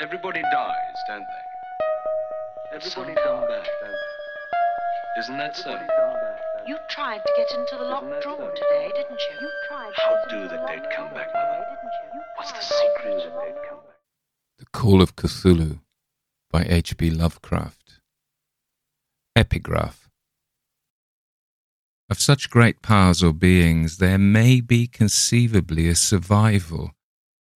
Everybody dies, don't they? Everybody come back, don't they? Isn't that so? You tried to get into the locked drawer today, didn't you? You tried. How do the dead come back, Mother? What's the secret of the dead come back? The Call of Cthulhu by H.P. Lovecraft. Epigraph. Of such great powers or beings, there may be conceivably a survival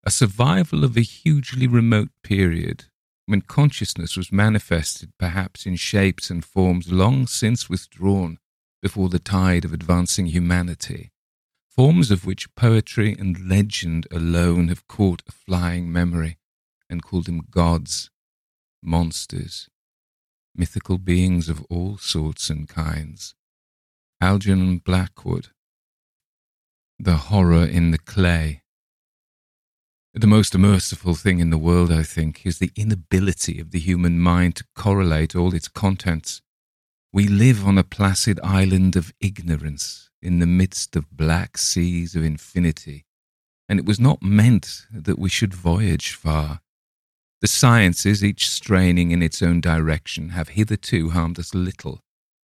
a survival of a hugely remote period when consciousness was manifested perhaps in shapes and forms long since withdrawn before the tide of advancing humanity, forms of which poetry and legend alone have caught a flying memory and called them gods, monsters, mythical beings of all sorts and kinds. Algernon Blackwood. The horror in the clay the most merciful thing in the world, I think, is the inability of the human mind to correlate all its contents. We live on a placid island of ignorance in the midst of black seas of infinity, and it was not meant that we should voyage far. The sciences, each straining in its own direction, have hitherto harmed us little,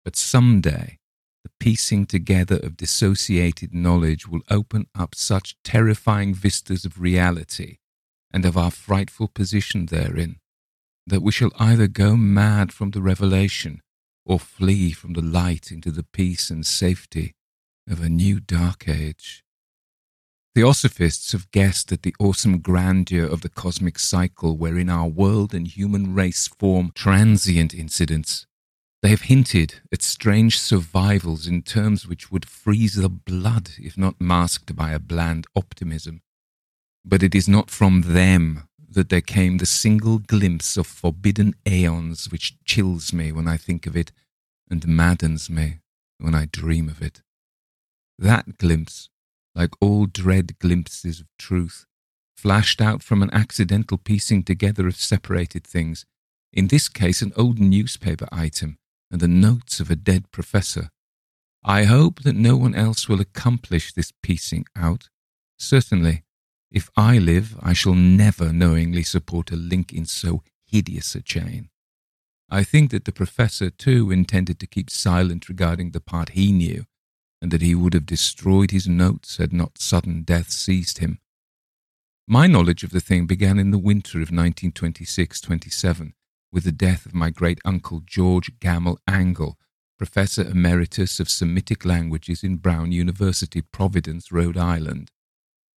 but some day the piecing together of dissociated knowledge will open up such terrifying vistas of reality and of our frightful position therein that we shall either go mad from the revelation or flee from the light into the peace and safety of a new dark age. Theosophists have guessed at the awesome grandeur of the cosmic cycle wherein our world and human race form transient incidents they have hinted at strange survivals in terms which would freeze the blood if not masked by a bland optimism. But it is not from them that there came the single glimpse of forbidden aeons which chills me when I think of it and maddens me when I dream of it. That glimpse, like all dread glimpses of truth, flashed out from an accidental piecing together of separated things, in this case an old newspaper item and the notes of a dead professor. I hope that no one else will accomplish this piecing out. Certainly, if I live, I shall never knowingly support a link in so hideous a chain. I think that the professor, too, intended to keep silent regarding the part he knew, and that he would have destroyed his notes had not sudden death seized him. My knowledge of the thing began in the winter of 1926 27, with the death of my great uncle George Gammell Angell, Professor Emeritus of Semitic Languages in Brown University, Providence, Rhode Island.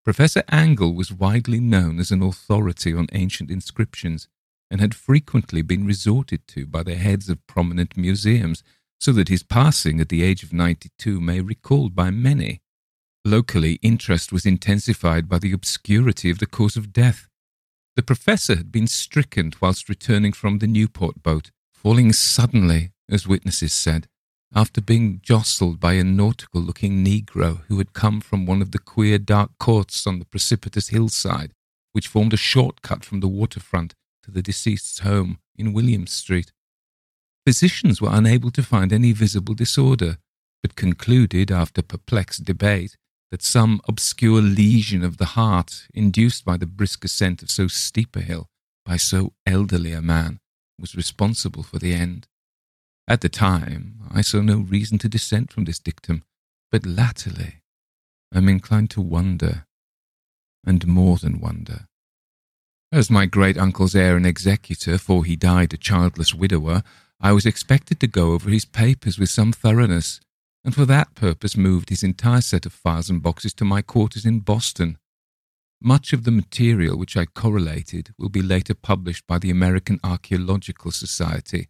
Professor Angell was widely known as an authority on ancient inscriptions and had frequently been resorted to by the heads of prominent museums, so that his passing at the age of 92 may recalled by many. Locally, interest was intensified by the obscurity of the cause of death, the professor had been stricken whilst returning from the Newport boat, falling suddenly, as witnesses said, after being jostled by a nautical looking negro who had come from one of the queer dark courts on the precipitous hillside, which formed a short cut from the waterfront to the deceased's home in Williams Street. Physicians were unable to find any visible disorder, but concluded, after perplexed debate, that some obscure lesion of the heart, induced by the brisk ascent of so steep a hill by so elderly a man, was responsible for the end. At the time, I saw no reason to dissent from this dictum, but latterly I am inclined to wonder, and more than wonder. As my great uncle's heir and executor, for he died a childless widower, I was expected to go over his papers with some thoroughness, and for that purpose moved his entire set of files and boxes to my quarters in Boston. Much of the material which I correlated will be later published by the American Archaeological Society,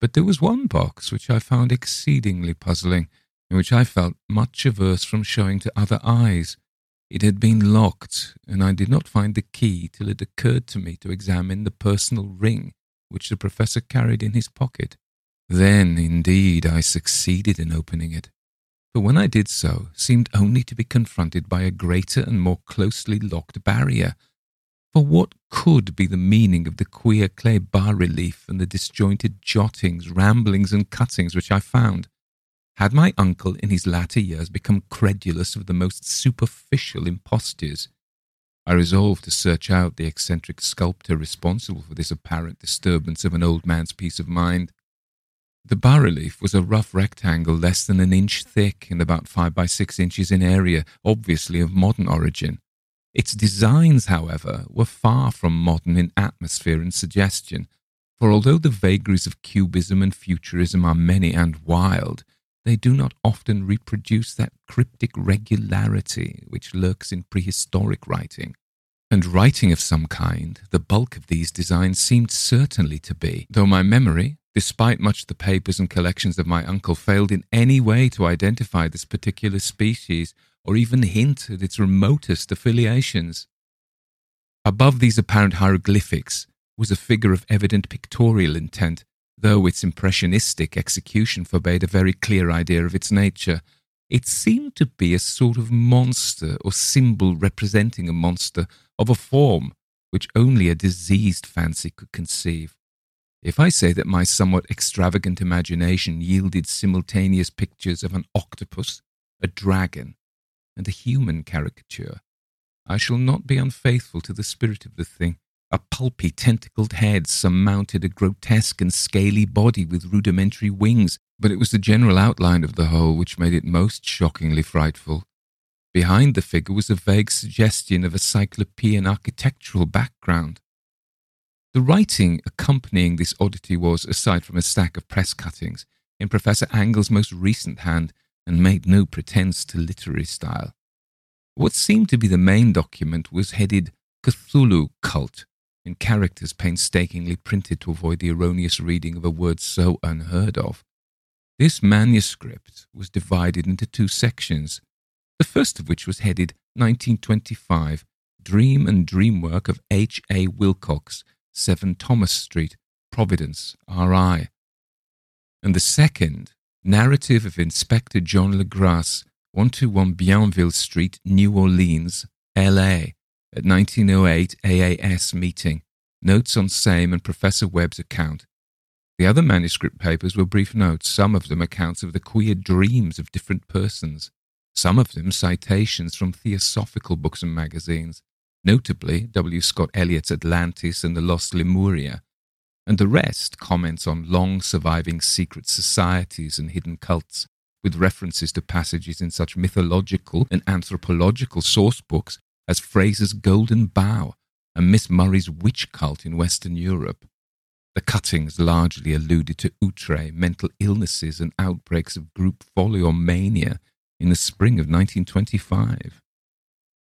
but there was one box which I found exceedingly puzzling, and which I felt much averse from showing to other eyes. It had been locked, and I did not find the key till it occurred to me to examine the personal ring which the professor carried in his pocket. Then, indeed, I succeeded in opening it, but when I did so, seemed only to be confronted by a greater and more closely locked barrier. For what could be the meaning of the queer clay bas relief and the disjointed jottings, ramblings, and cuttings which I found? Had my uncle in his latter years become credulous of the most superficial impostures? I resolved to search out the eccentric sculptor responsible for this apparent disturbance of an old man's peace of mind. The bas relief was a rough rectangle less than an inch thick and about five by six inches in area, obviously of modern origin. Its designs, however, were far from modern in atmosphere and suggestion, for although the vagaries of cubism and futurism are many and wild, they do not often reproduce that cryptic regularity which lurks in prehistoric writing. And writing of some kind, the bulk of these designs seemed certainly to be, though my memory, despite much the papers and collections of my uncle, failed in any way to identify this particular species or even hint at its remotest affiliations. Above these apparent hieroglyphics was a figure of evident pictorial intent, though its impressionistic execution forbade a very clear idea of its nature. It seemed to be a sort of monster or symbol representing a monster of a form which only a diseased fancy could conceive. If I say that my somewhat extravagant imagination yielded simultaneous pictures of an octopus, a dragon, and a human caricature, I shall not be unfaithful to the spirit of the thing. A pulpy, tentacled head surmounted a grotesque and scaly body with rudimentary wings, but it was the general outline of the whole which made it most shockingly frightful. Behind the figure was a vague suggestion of a cyclopean architectural background. The writing accompanying this oddity was, aside from a stack of press cuttings, in Professor Angell's most recent hand and made no pretense to literary style. What seemed to be the main document was headed Cthulhu Cult in characters painstakingly printed to avoid the erroneous reading of a word so unheard of. This manuscript was divided into two sections, the first of which was headed 1925 Dream and Dream Work of H. A. Wilcox, 7 Thomas Street, Providence, R.I. And the second, Narrative of Inspector John Legrasse, 121 Bienville Street, New Orleans, L.A., at 1908 AAS meeting, notes on same and Professor Webb's account. The other manuscript papers were brief notes, some of them accounts of the queer dreams of different persons, some of them citations from theosophical books and magazines, notably W. Scott Elliot's Atlantis and the Lost Lemuria, and the rest comments on long surviving secret societies and hidden cults, with references to passages in such mythological and anthropological source books as Frazer's Golden Bough and Miss Murray's Witch Cult in Western Europe. The cuttings largely alluded to outre, mental illnesses, and outbreaks of group folly or mania in the spring of 1925.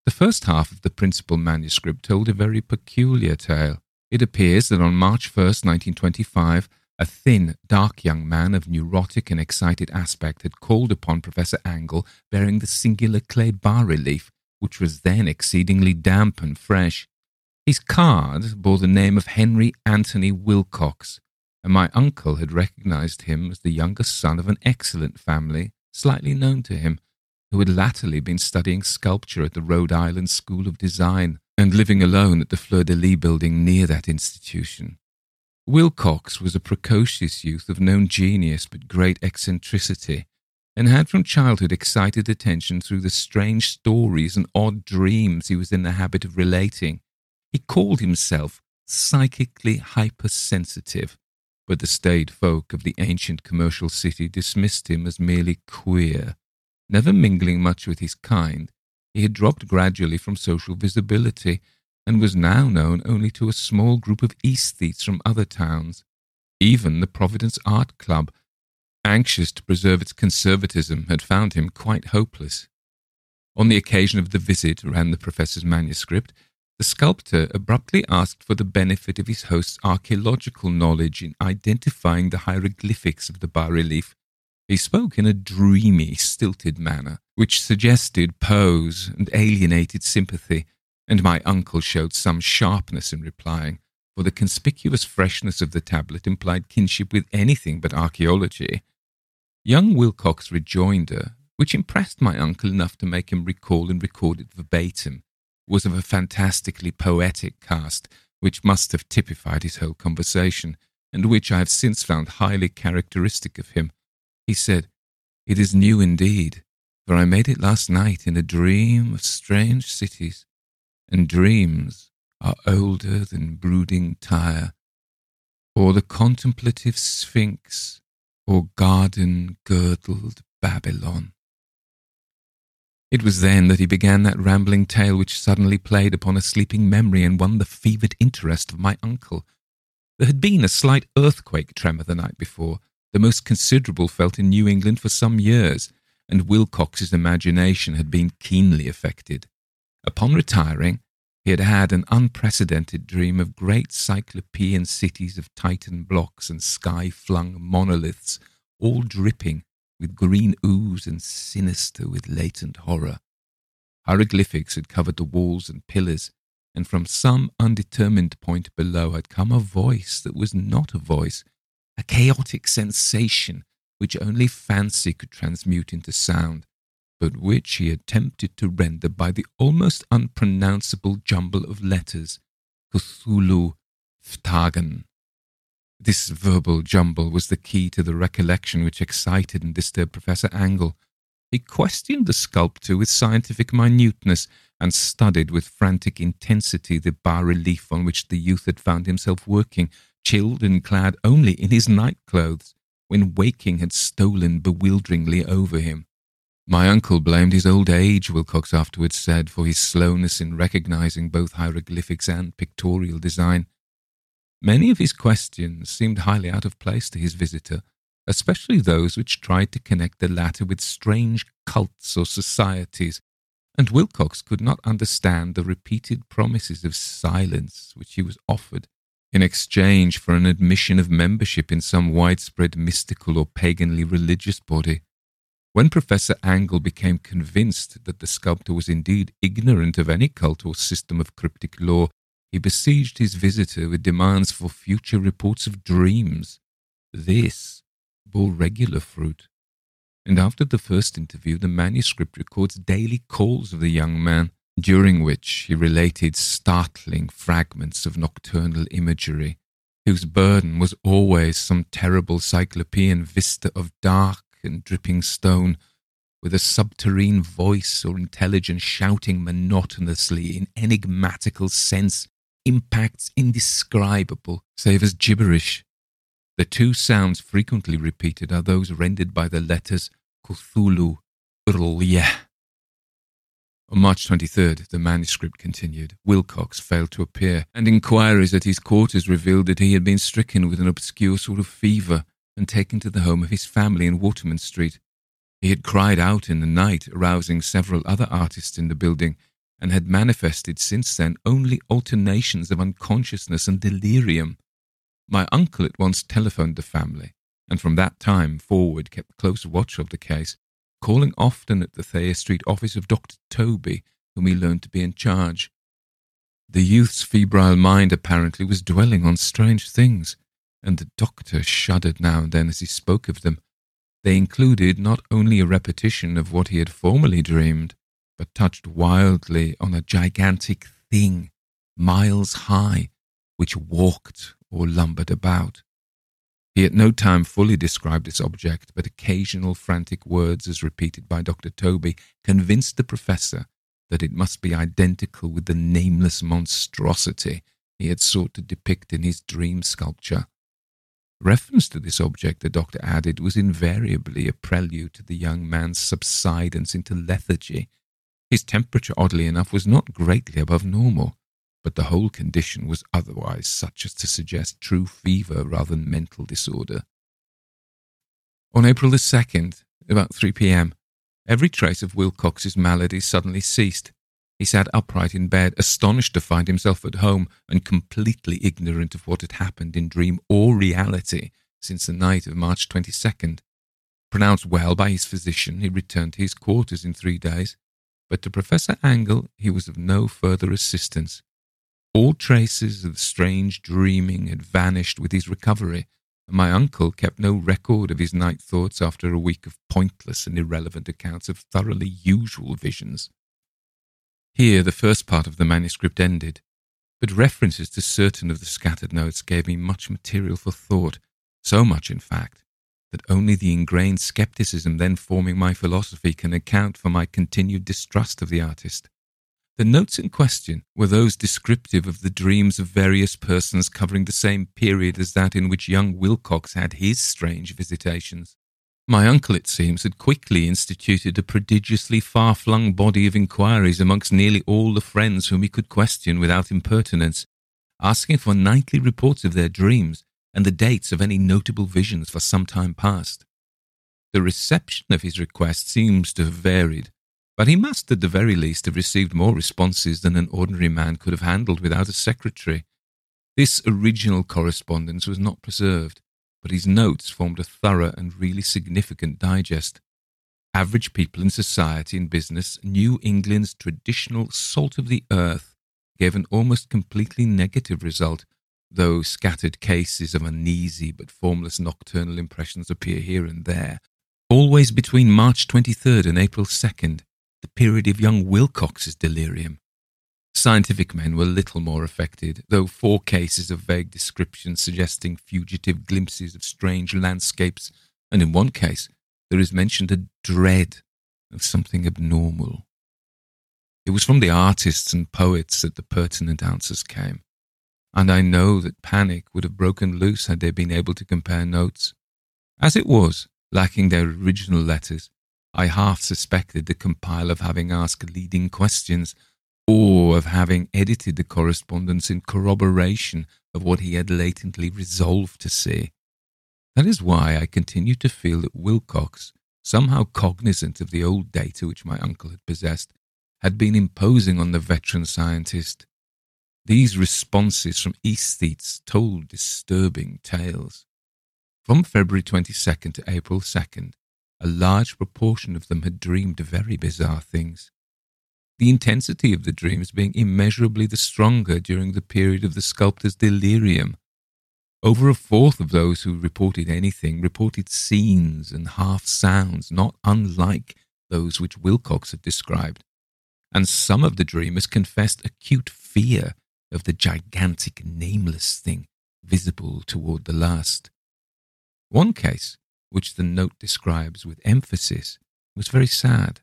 The first half of the principal manuscript told a very peculiar tale. It appears that on March 1st, 1925, a thin, dark young man of neurotic and excited aspect had called upon Professor Angell bearing the singular clay bas relief, which was then exceedingly damp and fresh. His card bore the name of Henry Anthony Wilcox, and my uncle had recognized him as the youngest son of an excellent family, slightly known to him, who had latterly been studying sculpture at the Rhode Island School of Design and living alone at the Fleur de Lis building near that institution. Wilcox was a precocious youth of known genius but great eccentricity, and had from childhood excited attention through the strange stories and odd dreams he was in the habit of relating. He called himself psychically hypersensitive, but the staid folk of the ancient commercial city dismissed him as merely queer. Never mingling much with his kind, he had dropped gradually from social visibility and was now known only to a small group of aesthetes from other towns. Even the Providence Art Club, anxious to preserve its conservatism, had found him quite hopeless. On the occasion of the visit, ran the professor's manuscript, the sculptor abruptly asked for the benefit of his host's archaeological knowledge in identifying the hieroglyphics of the bas relief. He spoke in a dreamy, stilted manner, which suggested pose and alienated sympathy, and my uncle showed some sharpness in replying, for the conspicuous freshness of the tablet implied kinship with anything but archaeology. Young Wilcox's rejoinder, which impressed my uncle enough to make him recall and record it verbatim, was of a fantastically poetic cast, which must have typified his whole conversation, and which I have since found highly characteristic of him. He said, It is new indeed, for I made it last night in a dream of strange cities and dreams are older than brooding Tyre, or the contemplative Sphinx, or garden girdled Babylon. It was then that he began that rambling tale which suddenly played upon a sleeping memory and won the fevered interest of my uncle. There had been a slight earthquake tremor the night before, the most considerable felt in New England for some years, and Wilcox's imagination had been keenly affected. Upon retiring, he had had an unprecedented dream of great cyclopean cities of Titan blocks and sky flung monoliths, all dripping with green ooze and sinister with latent horror. Hieroglyphics had covered the walls and pillars, and from some undetermined point below had come a voice that was not a voice, a chaotic sensation which only fancy could transmute into sound, but which he attempted to render by the almost unpronounceable jumble of letters Cthulhu fhtagn. This verbal jumble was the key to the recollection which excited and disturbed Professor Angell. He questioned the sculptor with scientific minuteness and studied with frantic intensity the bas relief on which the youth had found himself working, chilled and clad only in his night clothes, when waking had stolen bewilderingly over him. My uncle blamed his old age, Wilcox afterwards said, for his slowness in recognizing both hieroglyphics and pictorial design. Many of his questions seemed highly out of place to his visitor, especially those which tried to connect the latter with strange cults or societies, and Wilcox could not understand the repeated promises of silence which he was offered in exchange for an admission of membership in some widespread mystical or paganly religious body. When Professor Angell became convinced that the sculptor was indeed ignorant of any cult or system of cryptic lore, he besieged his visitor with demands for future reports of dreams. This bore regular fruit. And after the first interview, the manuscript records daily calls of the young man, during which he related startling fragments of nocturnal imagery, whose burden was always some terrible cyclopean vista of dark and dripping stone, with a subterranean voice or intelligence shouting monotonously in enigmatical sense impacts indescribable, save as gibberish. The two sounds frequently repeated are those rendered by the letters Cthulhu, R'lyeh. On March 23rd, the manuscript continued. Wilcox failed to appear, and inquiries at his quarters revealed that he had been stricken with an obscure sort of fever and taken to the home of his family in Waterman Street. He had cried out in the night, arousing several other artists in the building, and had manifested since then only alternations of unconsciousness and delirium. My uncle at once telephoned the family, and from that time forward kept close watch of the case, calling often at the Thayer Street office of Dr. Tobey, whom he learned to be in charge. The youth's febrile mind apparently was dwelling on strange things, and the doctor shuddered now and then as he spoke of them. They included not only a repetition of what he had formerly dreamed, but touched wildly on a gigantic thing, miles high, which walked or lumbered about. He at no time fully described this object, but occasional frantic words, as repeated by Dr. Tobey, convinced the professor that it must be identical with the nameless monstrosity he had sought to depict in his dream sculpture. Reference to this object, the doctor added, was invariably a prelude to the young man's subsidence into lethargy his temperature, oddly enough, was not greatly above normal, but the whole condition was otherwise such as to suggest true fever rather than mental disorder. On April the 2nd, about 3 p.m., every trace of Wilcox's malady suddenly ceased. He sat upright in bed, astonished to find himself at home and completely ignorant of what had happened in dream or reality since the night of March 22nd. Pronounced well by his physician, he returned to his quarters in three days but to Professor Angell he was of no further assistance. All traces of the strange dreaming had vanished with his recovery, and my uncle kept no record of his night thoughts after a week of pointless and irrelevant accounts of thoroughly usual visions. Here the first part of the manuscript ended, but references to certain of the scattered notes gave me much material for thought, so much, in fact, that only the ingrained skepticism then forming my philosophy can account for my continued distrust of the artist. The notes in question were those descriptive of the dreams of various persons covering the same period as that in which young Wilcox had his strange visitations. My uncle, it seems, had quickly instituted a prodigiously far flung body of inquiries amongst nearly all the friends whom he could question without impertinence, asking for nightly reports of their dreams and the dates of any notable visions for some time past. The reception of his request seems to have varied, but he must at the very least have received more responses than an ordinary man could have handled without a secretary. This original correspondence was not preserved, but his notes formed a thorough and really significant digest. Average people in society and business, New England's traditional salt of the earth gave an almost completely negative result, though scattered cases of uneasy but formless nocturnal impressions appear here and there. Always between March 23rd and April 2nd, the period of young Wilcox's delirium. Scientific men were little more affected, though four cases of vague description suggesting fugitive glimpses of strange landscapes, and in one case there is mentioned a dread of something abnormal. It was from the artists and poets that the pertinent answers came, and I know that panic would have broken loose had they been able to compare notes. As it was, lacking their original letters, I half suspected the compiler of having asked leading questions or of having edited the correspondence in corroboration of what he had latently resolved to say. That is why I continue to feel that Wilcox, somehow cognizant of the old data which my uncle had possessed, had been imposing on the veteran scientist. These responses from aesthetes told disturbing tales. From February 22nd to April 2nd, a large proportion of them had dreamed very bizarre things. The intensity of the dreams being immeasurably the stronger during the period of the sculptor's delirium. Over a fourth of those who reported anything reported scenes and half sounds not unlike those which Wilcox had described, and some of the dreamers confessed acute fear of the gigantic nameless thing visible toward the last. One case which the note describes with emphasis, was very sad.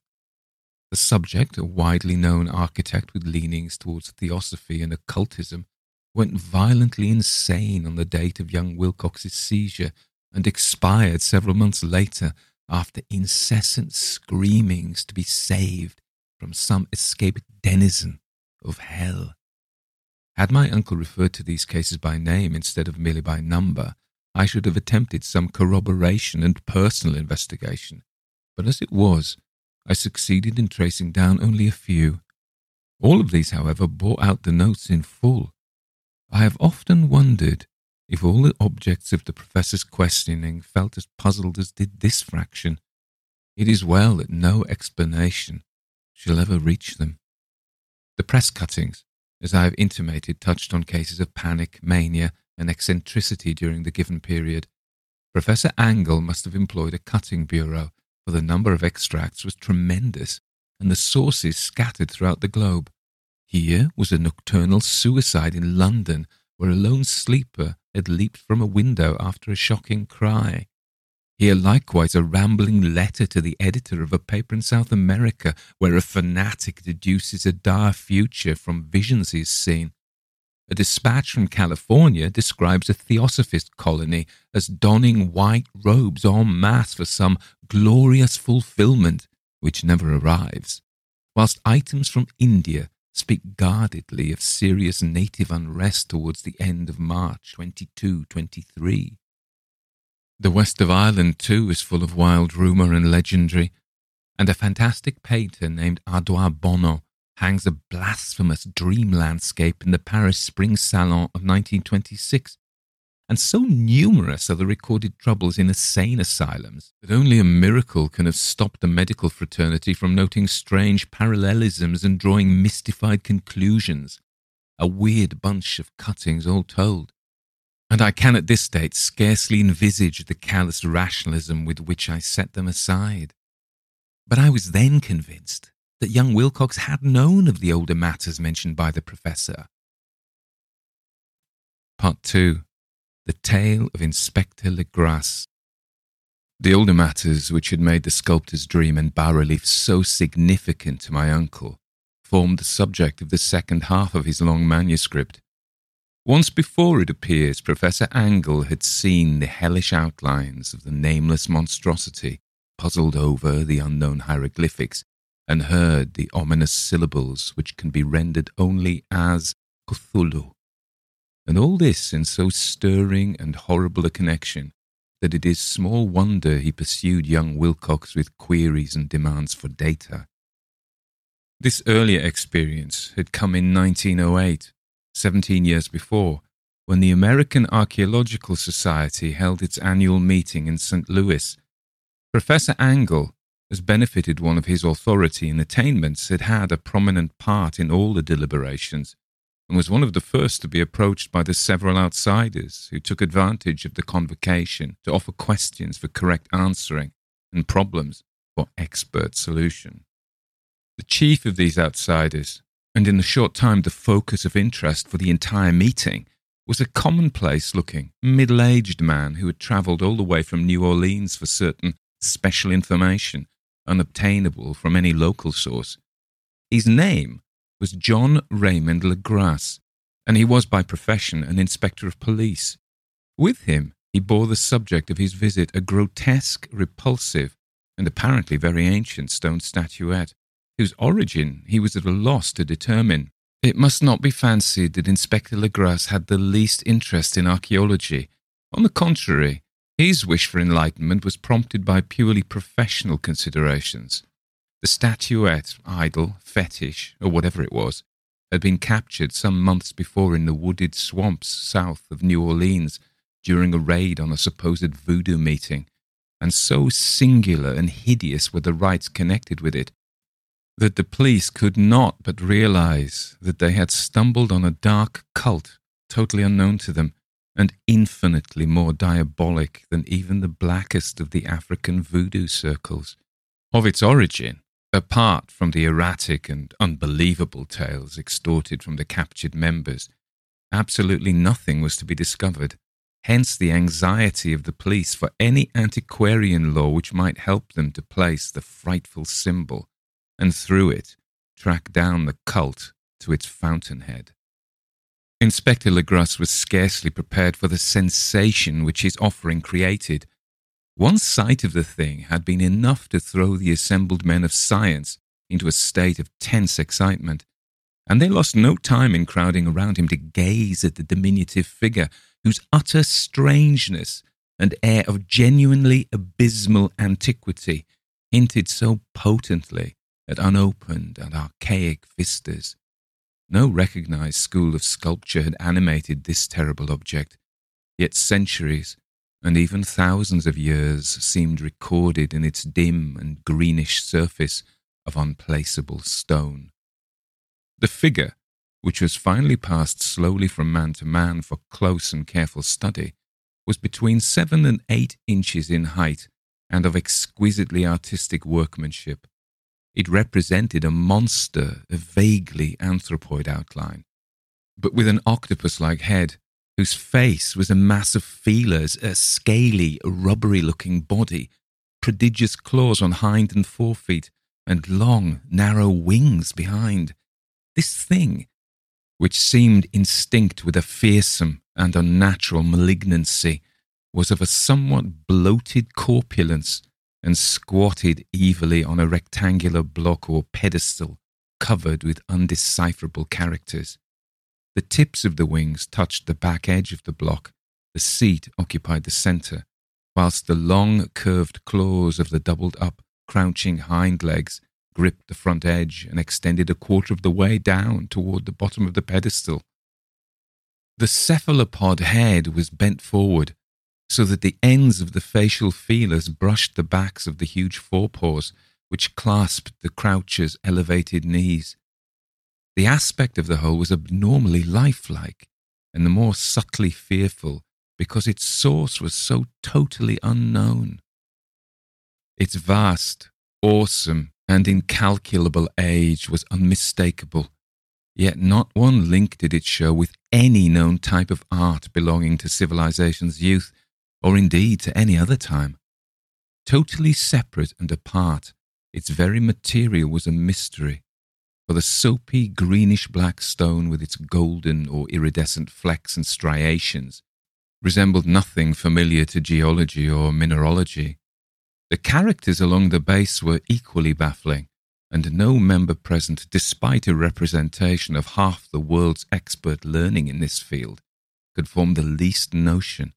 The subject, a widely known architect with leanings towards theosophy and occultism, went violently insane on the date of young Wilcox's seizure and expired several months later after incessant screamings to be saved from some escaped denizen of hell. Had my uncle referred to these cases by name instead of merely by number, I should have attempted some corroboration and personal investigation, but as it was, I succeeded in tracing down only a few. All of these, however, bore out the notes in full. I have often wondered if all the objects of the professor's questioning felt as puzzled as did this fraction. It is well that no explanation shall ever reach them. The press cuttings, as I have intimated, touched on cases of panic, mania, and eccentricity during the given period. Professor Angell must have employed a cutting bureau, for the number of extracts was tremendous, and the sources scattered throughout the globe. Here was a nocturnal suicide in London, where a lone sleeper had leaped from a window after a shocking cry. Here likewise a rambling letter to the editor of a paper in South America, where a fanatic deduces a dire future from visions he has seen. A dispatch from California describes a theosophist colony as donning white robes en masse for some glorious fulfillment which never arrives, whilst items from India speak guardedly of serious native unrest towards the end of March 2223. The west of Ireland, too, is full of wild rumour and legendary, and a fantastic painter named Ardois Bonnot hangs a blasphemous dream landscape in the Paris Spring Salon of 1926. And so numerous are the recorded troubles in insane asylums that only a miracle can have stopped the medical fraternity from noting strange parallelisms and drawing mystified conclusions. A weird bunch of cuttings, all told. And I can at this date scarcely envisage the callous rationalism with which I set them aside. But I was then convinced that young Wilcox had known of the older matters mentioned by the professor. Part 2 The Tale of Inspector Legrasse. The older matters which had made the sculptor's dream and bas relief so significant to my uncle formed the subject of the second half of his long manuscript. Once before it appears, Professor Angell had seen the hellish outlines of the nameless monstrosity, puzzled over the unknown hieroglyphics, and heard the ominous syllables which can be rendered only as Cthulhu. And all this in so stirring and horrible a connection that it is small wonder he pursued young Wilcox with queries and demands for data. This earlier experience had come in 1908, 17 years before, when the American Archaeological Society held its annual meeting in St. Louis. Professor Angell, as benefited one of his authority and attainments, had had a prominent part in all the deliberations, and was one of the first to be approached by the several outsiders who took advantage of the convocation to offer questions for correct answering and problems for expert solution. The chief of these outsiders, and in a short time the focus of interest for the entire meeting, was a commonplace looking, middle aged man who had travelled all the way from New Orleans for certain special information unobtainable from any local source. His name was John Raymond Legrasse, and he was by profession an inspector of police. With him, he bore the subject of his visit a grotesque, repulsive, and apparently very ancient stone statuette whose origin he was at a loss to determine. It must not be fancied that Inspector Legrasse had the least interest in archaeology. On the contrary, his wish for enlightenment was prompted by purely professional considerations. The statuette, idol, fetish, or whatever it was, had been captured some months before in the wooded swamps south of New Orleans during a raid on a supposed voodoo meeting, and so singular and hideous were the rites connected with it that the police could not but realize that they had stumbled on a dark cult totally unknown to them and infinitely more diabolic than even the blackest of the African voodoo circles. Of its origin, apart from the erratic and unbelievable tales extorted from the captured members, absolutely nothing was to be discovered. Hence the anxiety of the police for any antiquarian law which might help them to place the frightful symbol and through it track down the cult to its fountainhead. Inspector Legrasse was scarcely prepared for the sensation which his offering created. One sight of the thing had been enough to throw the assembled men of science into a state of tense excitement, and they lost no time in crowding around him to gaze at the diminutive figure whose utter strangeness and air of genuinely abysmal antiquity hinted so potently at unopened and archaic vistas. No recognized school of sculpture had animated this terrible object, yet centuries and even thousands of years seemed recorded in its dim and greenish surface of unplaceable stone. The figure, which was finally passed slowly from man to man for close and careful study, was between seven and eight inches in height and of exquisitely artistic workmanship. It represented a monster of vaguely anthropoid outline, but with an octopus like head, whose face was a mass of feelers, a scaly, rubbery looking body, prodigious claws on hind and forefeet, and long, narrow wings behind. This thing, which seemed instinct with a fearsome and unnatural malignancy, was of a somewhat bloated corpulence and squatted evilly on a rectangular block or pedestal covered with undecipherable characters. The tips of the wings touched the back edge of the block, the seat occupied the centre, whilst the long curved claws of the doubled up, crouching hind legs gripped the front edge and extended a quarter of the way down toward the bottom of the pedestal. The cephalopod head was bent forward, so that the ends of the facial feelers brushed the backs of the huge forepaws which clasped the croucher's elevated knees. The aspect of the whole was abnormally lifelike, and the more subtly fearful because its source was so totally unknown. Its vast, awesome, and incalculable age was unmistakable, yet not one link did it show with any known type of art belonging to civilization's youth or indeed to any other time. Totally separate and apart, its very material was a mystery. for the soapy greenish black stone with its golden or iridescent flecks and striations resembled nothing familiar to geology or mineralogy. The characters along the base were equally baffling, and no member present, despite a representation of half the world's expert learning in this field, could form the least notion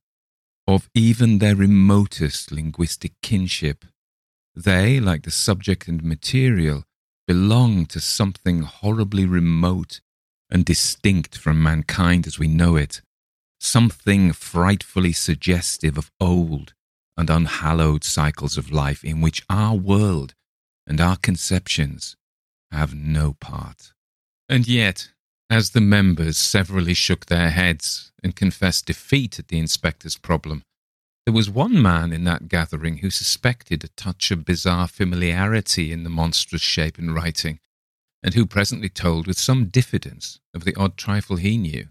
of even their remotest linguistic kinship. They, like the subject and material, belong to something horribly remote and distinct from mankind as we know it, something frightfully suggestive of old and unhallowed cycles of life in which our world and our conceptions have no part. And yet, as the members severally shook their heads and confessed defeat at the inspector's problem, there was one man in that gathering who suspected a touch of bizarre familiarity in the monstrous shape and writing, and who presently told with some diffidence of the odd trifle he knew.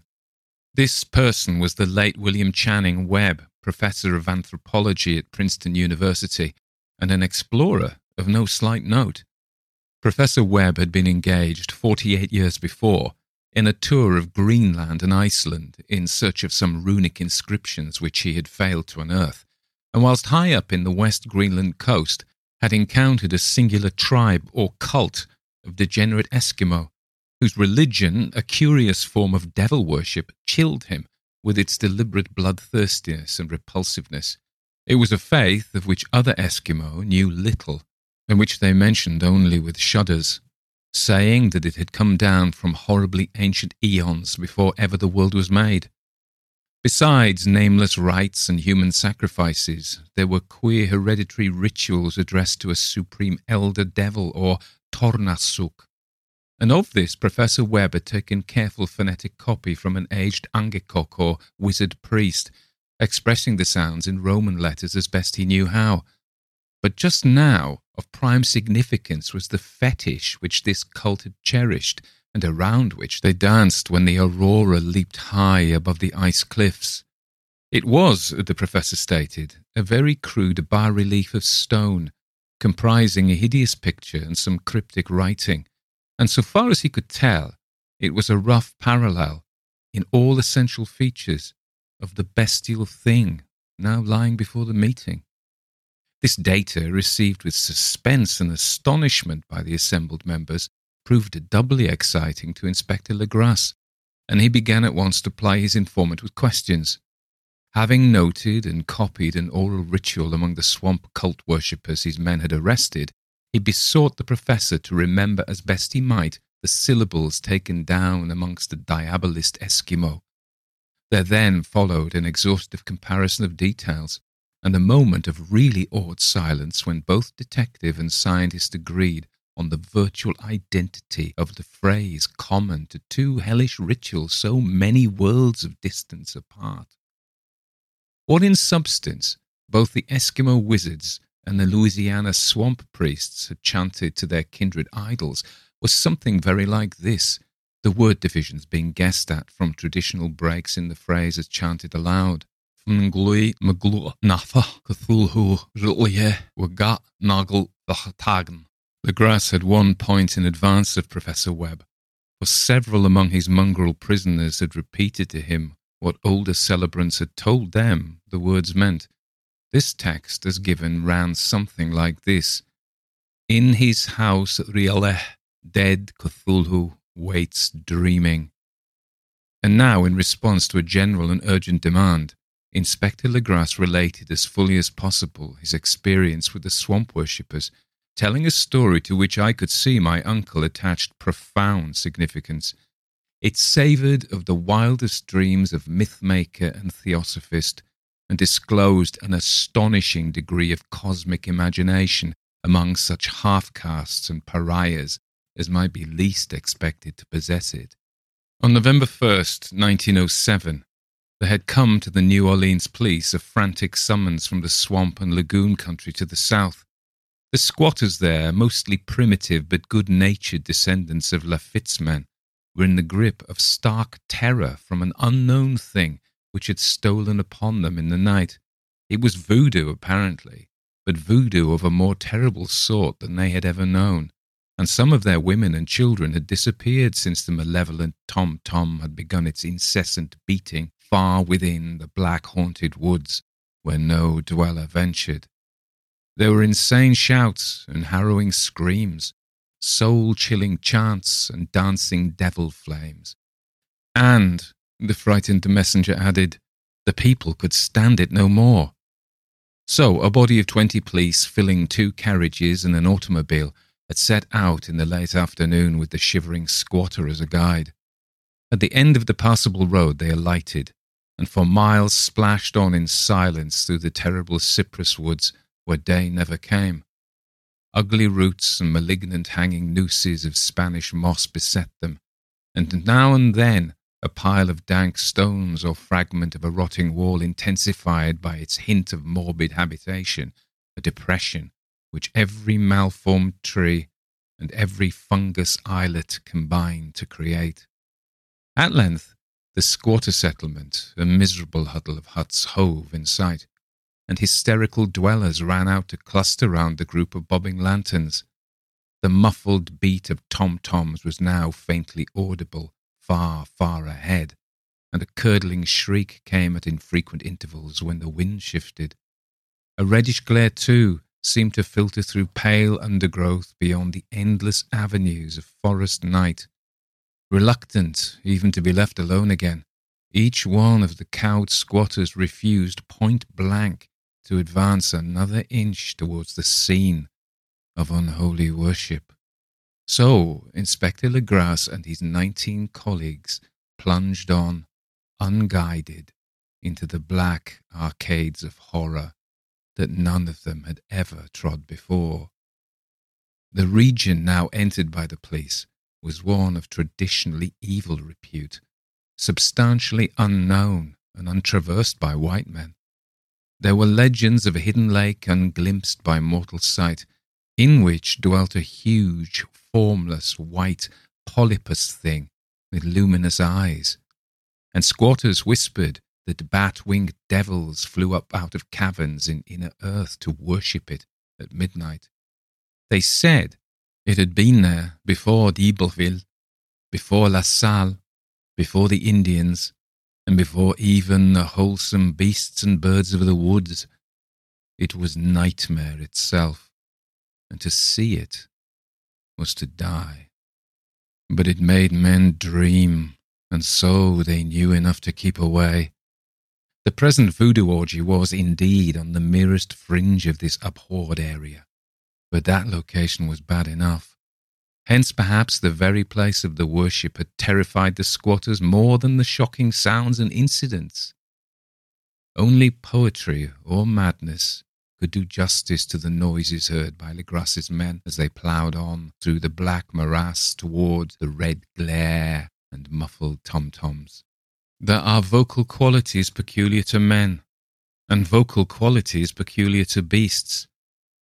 This person was the late William Channing Webb, professor of anthropology at Princeton University and an explorer of no slight note. Professor Webb had been engaged 48 years before in a tour of Greenland and Iceland in search of some runic inscriptions which he had failed to unearth, and whilst high up in the West Greenland coast had encountered a singular tribe or cult of degenerate Eskimo, whose religion, a curious form of devil worship, chilled him with its deliberate bloodthirstiness and repulsiveness. It was a faith of which other Eskimo knew little, and which they mentioned only with shudders saying that it had come down from horribly ancient eons before ever the world was made. Besides nameless rites and human sacrifices, there were queer hereditary rituals addressed to a supreme elder devil or Tornasuk. And of this, Professor Webb had taken careful phonetic copy from an aged Angekok or wizard priest, expressing the sounds in Roman letters as best he knew how. But just now, of prime significance was the fetish which this cult had cherished and around which they danced when the aurora leaped high above the ice cliffs. It was, the professor stated, a very crude bas relief of stone, comprising a hideous picture and some cryptic writing, and so far as he could tell, it was a rough parallel, in all essential features, of the bestial thing now lying before the meeting. This data, received with suspense and astonishment by the assembled members, proved doubly exciting to Inspector Legrasse, and he began at once to ply his informant with questions. Having noted and copied an oral ritual among the swamp cult worshippers his men had arrested, he besought the professor to remember as best he might the syllables taken down amongst the diabolist Eskimo. There then followed an exhaustive comparison of details, and a moment of really awed silence when both detective and scientist agreed on the virtual identity of the phrase common to two hellish rituals so many worlds of distance apart. What in substance both the Eskimo wizards and the Louisiana swamp priests had chanted to their kindred idols was something very like this, the word divisions being guessed at from traditional breaks in the phrase as chanted aloud. Ph'nglui Maglu Nafa Cthulhu R'lyeh Wagat Nagel fhtagn. Legrasse had one point in advance of Professor Webb, for several among his mongrel prisoners had repeated to him what older celebrants had told them the words meant. This text, as given, ran something like this In his house, at R'lyeh, dead Cthulhu waits dreaming. And now, in response to a general and urgent demand, Inspector Legrasse related as fully as possible his experience with the swamp worshippers, telling a story to which I could see my uncle attached profound significance. It savoured of the wildest dreams of mythmaker and theosophist, and disclosed an astonishing degree of cosmic imagination among such half castes and pariahs as might be least expected to possess it. On November 1st, 1907, there had come to the New Orleans police a frantic summons from the swamp and lagoon country to the south. The squatters there, mostly primitive but good natured descendants of Lafitte's men, were in the grip of stark terror from an unknown thing which had stolen upon them in the night. It was voodoo, apparently, but voodoo of a more terrible sort than they had ever known, and some of their women and children had disappeared since the malevolent tom tom had begun its incessant beating far within the black haunted woods where no dweller ventured. There were insane shouts and harrowing screams, soul chilling chants and dancing devil flames. And, the frightened messenger added, the people could stand it no more. So, a body of twenty police filling two carriages and an automobile had set out in the late afternoon with the shivering squatter as a guide. At the end of the passable road they alighted, and for miles splashed on in silence through the terrible cypress woods where day never came. Ugly roots and malignant hanging nooses of Spanish moss beset them, and now and then a pile of dank stones or fragment of a rotting wall intensified by its hint of morbid habitation, a depression which every malformed tree and every fungus islet combined to create. At length, the squatter settlement, a miserable huddle of huts, hove in sight, and hysterical dwellers ran out to cluster round the group of bobbing lanterns. The muffled beat of tom toms was now faintly audible far, far ahead, and a curdling shriek came at infrequent intervals when the wind shifted. A reddish glare, too, seemed to filter through pale undergrowth beyond the endless avenues of forest night. Reluctant even to be left alone again, each one of the cowed squatters refused point blank to advance another inch towards the scene of unholy worship. So Inspector Legrasse and his nineteen colleagues plunged on, unguided, into the black arcades of horror that none of them had ever trod before. The region now entered by the police was one of traditionally evil repute, substantially unknown and untraversed by white men. There were legends of a hidden lake unglimpsed by mortal sight, in which dwelt a huge, formless, white, polypus thing with luminous eyes. And squatters whispered that bat winged devils flew up out of caverns in inner earth to worship it at midnight. They said it had been there before d'Iberville, before La Salle, before the Indians, and before even the wholesome beasts and birds of the woods. It was nightmare itself and to see it was to die. But it made men dream, and so they knew enough to keep away. The present voodoo orgy was indeed on the merest fringe of this abhorred area, but that location was bad enough. Hence, perhaps, the very place of the worship had terrified the squatters more than the shocking sounds and incidents. Only poetry or madness could do justice to the noises heard by Legrasse's men as they ploughed on through the black morass toward the red glare and muffled tom-toms. There are vocal qualities peculiar to men, and vocal qualities peculiar to beasts,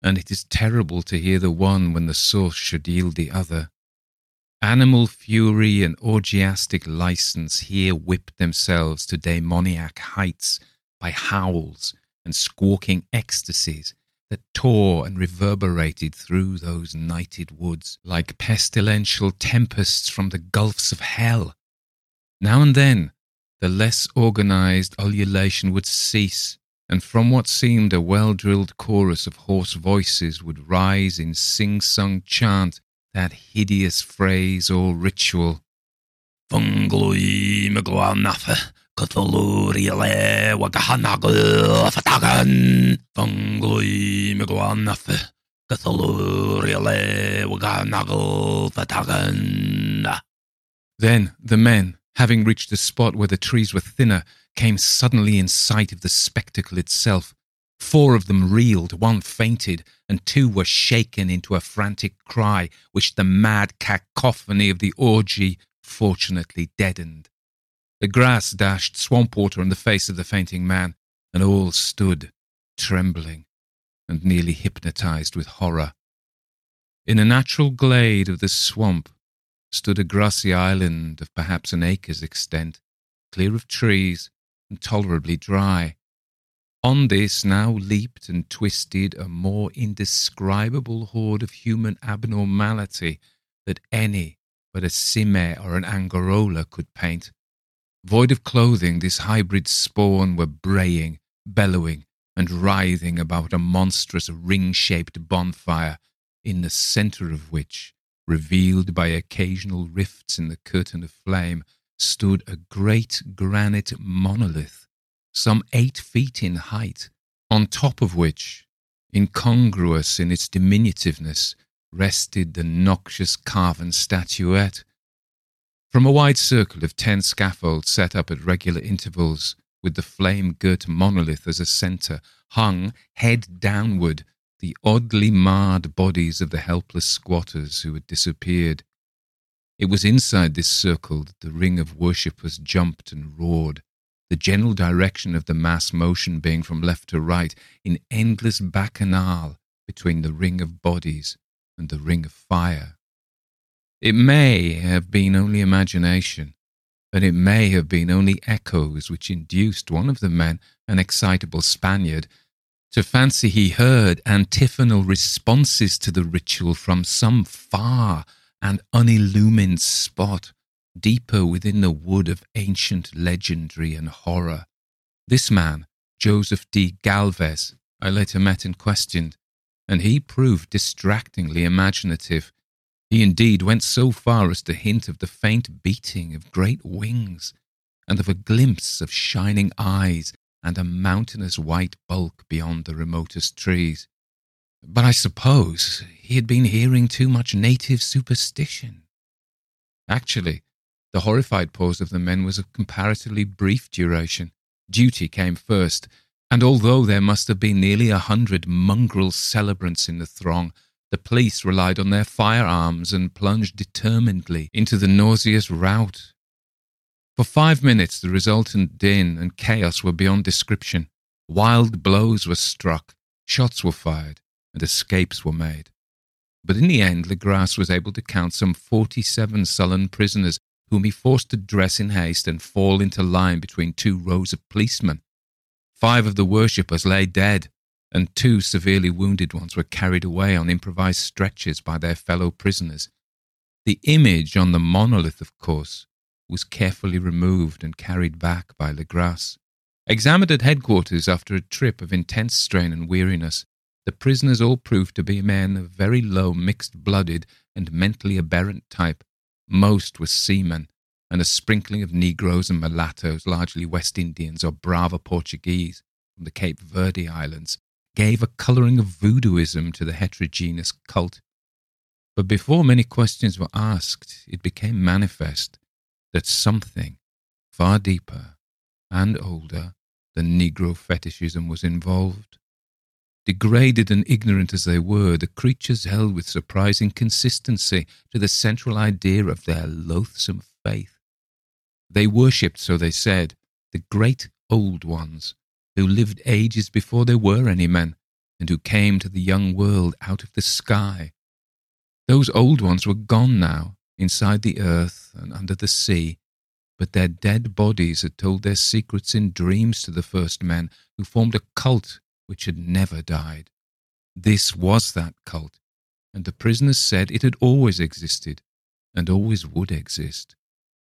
and it is terrible to hear the one when the source should yield the other. Animal fury and orgiastic license here whip themselves to demoniac heights by howls and squawking ecstasies that tore and reverberated through those nighted woods like pestilential tempests from the gulfs of hell. Now and then, the less organized ululation would cease, and from what seemed a well drilled chorus of hoarse voices would rise in sing sung chant that hideous phrase or ritual. Ph'nglui Cthulhurile wgah'nagl fhtagn ph'nglui mglw'nafh Cthulhurile wgah'nagl fhtagn. Then the men, having reached the spot where the trees were thinner, came suddenly in sight of the spectacle itself. Four of them reeled, one fainted, and two were shaken into a frantic cry, which the mad cacophony of the orgy fortunately deadened. Legrasse dashed swamp water on the face of the fainting man, and all stood, trembling and nearly hypnotized with horror. In a natural glade of the swamp stood a grassy island of perhaps an acre's extent, clear of trees and tolerably dry. On this now leaped and twisted a more indescribable horde of human abnormality that any but a Sime or an Angarola could paint. Void of clothing, this hybrid spawn were braying, bellowing, and writhing about a monstrous ring shaped bonfire, in the centre of which, revealed by occasional rifts in the curtain of flame, stood a great granite monolith some eight feet in height, on top of which, incongruous in its diminutiveness, rested the noxious carven statuette. From a wide circle of ten scaffolds set up at regular intervals, with the flame girt monolith as a centre, hung, head downward, the oddly marred bodies of the helpless squatters who had disappeared. It was inside this circle that the ring of worshippers jumped and roared the general direction of the mass motion being from left to right in endless bacchanal between the ring of bodies and the ring of fire. It may have been only imagination, but it may have been only echoes which induced one of the men, an excitable Spaniard, to fancy he heard antiphonal responses to the ritual from some far and unillumined spot deeper within the wood of ancient legendary and horror. This man, Joseph D. Galvez, I later met and questioned, and he proved distractingly imaginative. He indeed went so far as to hint of the faint beating of great wings, and of a glimpse of shining eyes and a mountainous white bulk beyond the remotest trees. But I suppose he had been hearing too much native superstition. Actually, the horrified pause of the men was of comparatively brief duration. Duty came first, and although there must have been nearly a hundred mongrel celebrants in the throng, the police relied on their firearms and plunged determinedly into the nauseous rout. For five minutes, the resultant din and chaos were beyond description. Wild blows were struck, shots were fired, and escapes were made. But in the end, Legrasse was able to count some forty seven sullen prisoners whom he forced to dress in haste and fall into line between two rows of policemen. Five of the worshippers lay dead, and two severely wounded ones were carried away on improvised stretchers by their fellow prisoners. The image on the monolith, of course, was carefully removed and carried back by Legrasse. Examined at headquarters after a trip of intense strain and weariness, the prisoners all proved to be men of very low mixed blooded and mentally aberrant type, most were seamen, and a sprinkling of Negroes and mulattoes, largely West Indians or Brava Portuguese from the Cape Verde Islands, gave a colouring of voodooism to the heterogeneous cult. But before many questions were asked, it became manifest that something far deeper and older than Negro fetishism was involved. Degraded and ignorant as they were, the creatures held with surprising consistency to the central idea of their loathsome faith. They worshipped, so they said, the great old ones, who lived ages before there were any men, and who came to the young world out of the sky. Those old ones were gone now, inside the earth and under the sea, but their dead bodies had told their secrets in dreams to the first men, who formed a cult which had never died. This was that cult, and the prisoners said it had always existed and always would exist,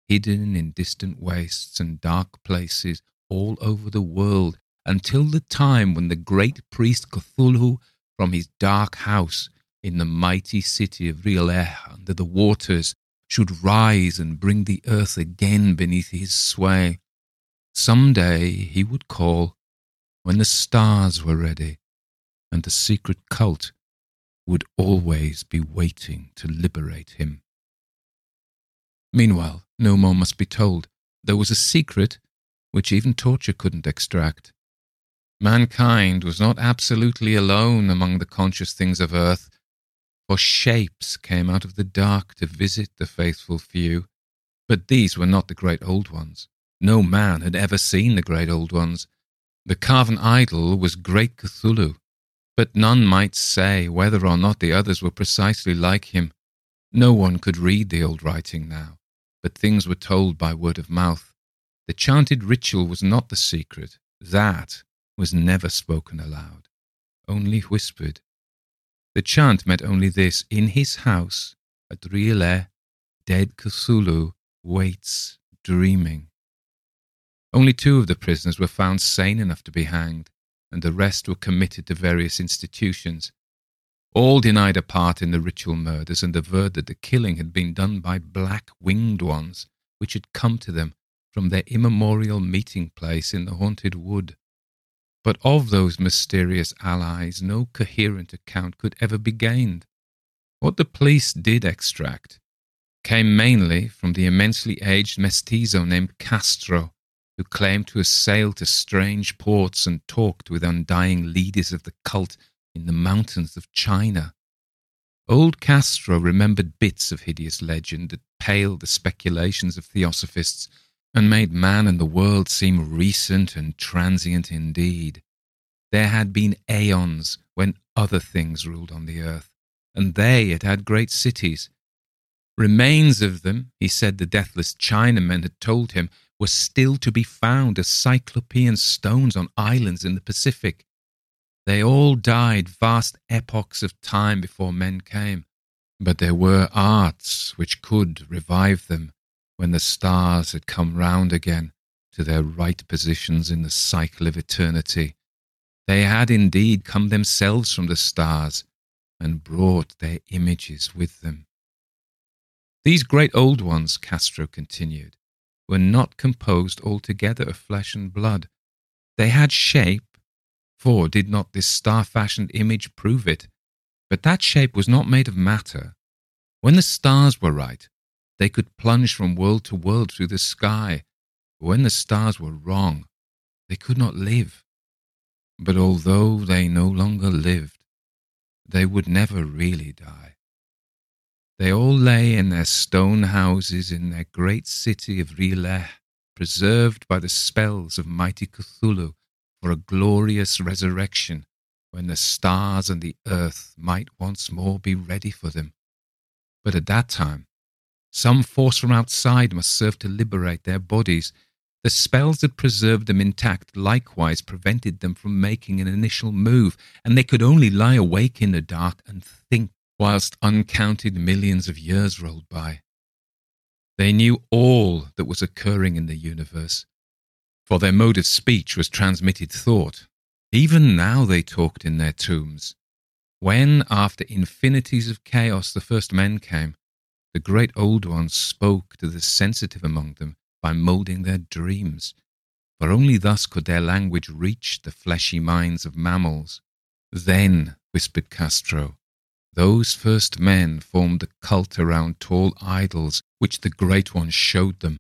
hidden in distant wastes and dark places all over the world until the time when the great priest Cthulhu from his dark house in the mighty city of R'lyeh under the waters should rise and bring the earth again beneath his sway. Some day he would call when the stars were ready, and the secret cult would always be waiting to liberate him. Meanwhile, no more must be told. There was a secret which even torture couldn't extract. Mankind was not absolutely alone among the conscious things of earth, for shapes came out of the dark to visit the faithful few. But these were not the great old ones. No man had ever seen the great old ones. The carven idol was great Cthulhu, but none might say whether or not the others were precisely like him. No one could read the old writing now, but things were told by word of mouth. The chanted ritual was not the secret. That was never spoken aloud, only whispered. The chant meant only this In his house, at R'lyeh, dead Cthulhu waits, dreaming. Only two of the prisoners were found sane enough to be hanged, and the rest were committed to various institutions. All denied a part in the ritual murders and averred that the killing had been done by black winged ones which had come to them from their immemorial meeting place in the haunted wood. But of those mysterious allies, no coherent account could ever be gained. What the police did extract came mainly from the immensely aged mestizo named Castro, who claimed to have sailed to strange ports and talked with undying leaders of the cult in the mountains of China. Old Castro remembered bits of hideous legend that paled the speculations of theosophists and made man and the world seem recent and transient indeed. There had been aeons when other things ruled on the earth, and they had had great cities. Remains of them, he said the deathless Chinamen had told him, were still to be found as cyclopean stones on islands in the Pacific. They all died vast epochs of time before men came, but there were arts which could revive them when the stars had come round again to their right positions in the cycle of eternity. They had indeed come themselves from the stars and brought their images with them. These great old ones, Castro continued, were not composed altogether of flesh and blood. They had shape, for did not this star fashioned image prove it? But that shape was not made of matter. When the stars were right, they could plunge from world to world through the sky. When the stars were wrong, they could not live. But although they no longer lived, they would never really die. They all lay in their stone houses in their great city of R'lyeh, preserved by the spells of mighty Cthulhu for a glorious resurrection when the stars and the earth might once more be ready for them. But at that time, some force from outside must serve to liberate their bodies. The spells that preserved them intact likewise prevented them from making an initial move, and they could only lie awake in the dark and think whilst uncounted millions of years rolled by. They knew all that was occurring in the universe, for their mode of speech was transmitted thought. Even now they talked in their tombs. When, after infinities of chaos, the first men came, the great old ones spoke to the sensitive among them by moulding their dreams, for only thus could their language reach the fleshy minds of mammals. Then, whispered Castro, those first men formed a cult around tall idols which the great ones showed them.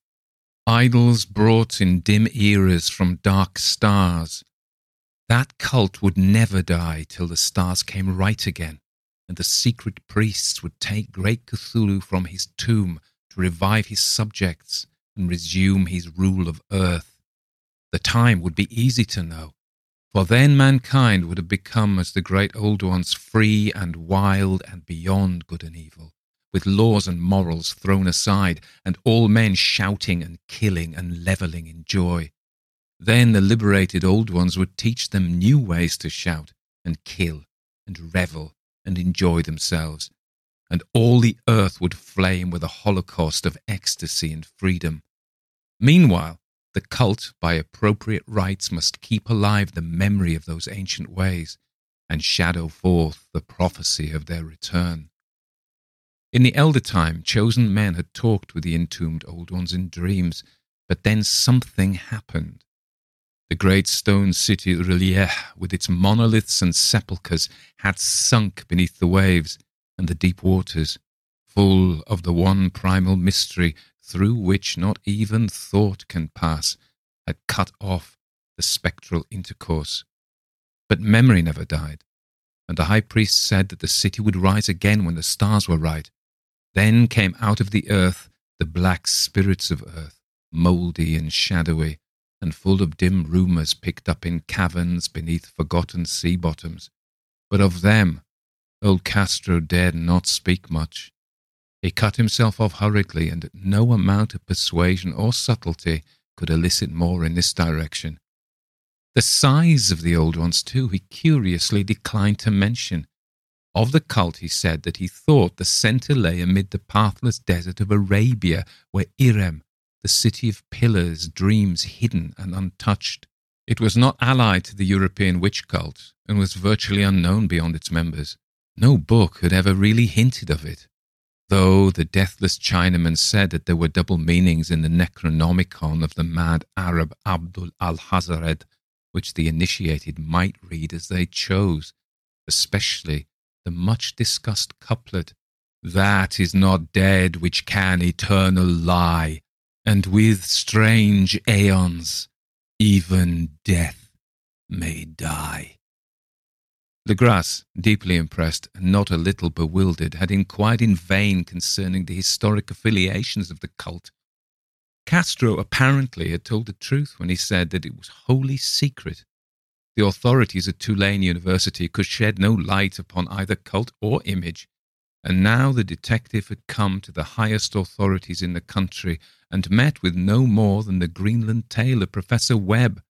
Idols brought in dim eras from dark stars. That cult would never die till the stars came right again and the secret priests would take great Cthulhu from his tomb to revive his subjects and resume his rule of earth. The time would be easy to know, for then mankind would have become as the great old ones, free and wild and beyond good and evil, with laws and morals thrown aside, and all men shouting and killing and levelling in joy. Then the liberated old ones would teach them new ways to shout and kill and revel and enjoy themselves, and all the earth would flame with a holocaust of ecstasy and freedom. Meanwhile, the cult, by appropriate rites, must keep alive the memory of those ancient ways and shadow forth the prophecy of their return. In the elder time, chosen men had talked with the entombed old ones in dreams, but then something happened. The great stone city R'lyeh, with its monoliths and sepulchres, had sunk beneath the waves and the deep waters, full of the one primal mystery through which not even thought can pass, had cut off the spectral intercourse. But memory never died, and the high priest said that the city would rise again when the stars were right. Then came out of the earth the black spirits of earth, mouldy and shadowy, and full of dim rumours picked up in caverns beneath forgotten sea bottoms. But of them, old Castro dared not speak much. He cut himself off hurriedly, and no amount of persuasion or subtlety could elicit more in this direction. The size of the old ones, too, he curiously declined to mention. Of the cult, he said that he thought the centre lay amid the pathless desert of Arabia, where Irem, the city of pillars, dreams hidden and untouched. It was not allied to the European witch cult and was virtually unknown beyond its members. No book had ever really hinted of it, though the deathless Chinaman said that there were double meanings in the Necronomicon of the mad Arab Abdul Alhazred, which the initiated might read as they chose, especially the much discussed couplet, That is not dead which can eternal lie, and with strange aeons even death may die. Legrasse, deeply impressed and not a little bewildered, had inquired in vain concerning the historic affiliations of the cult. Castro apparently had told the truth when he said that it was wholly secret the authorities at Tulane University could shed no light upon either cult or image, and now the detective had come to the highest authorities in the country and met with no more than the Greenland tale of Professor Webb.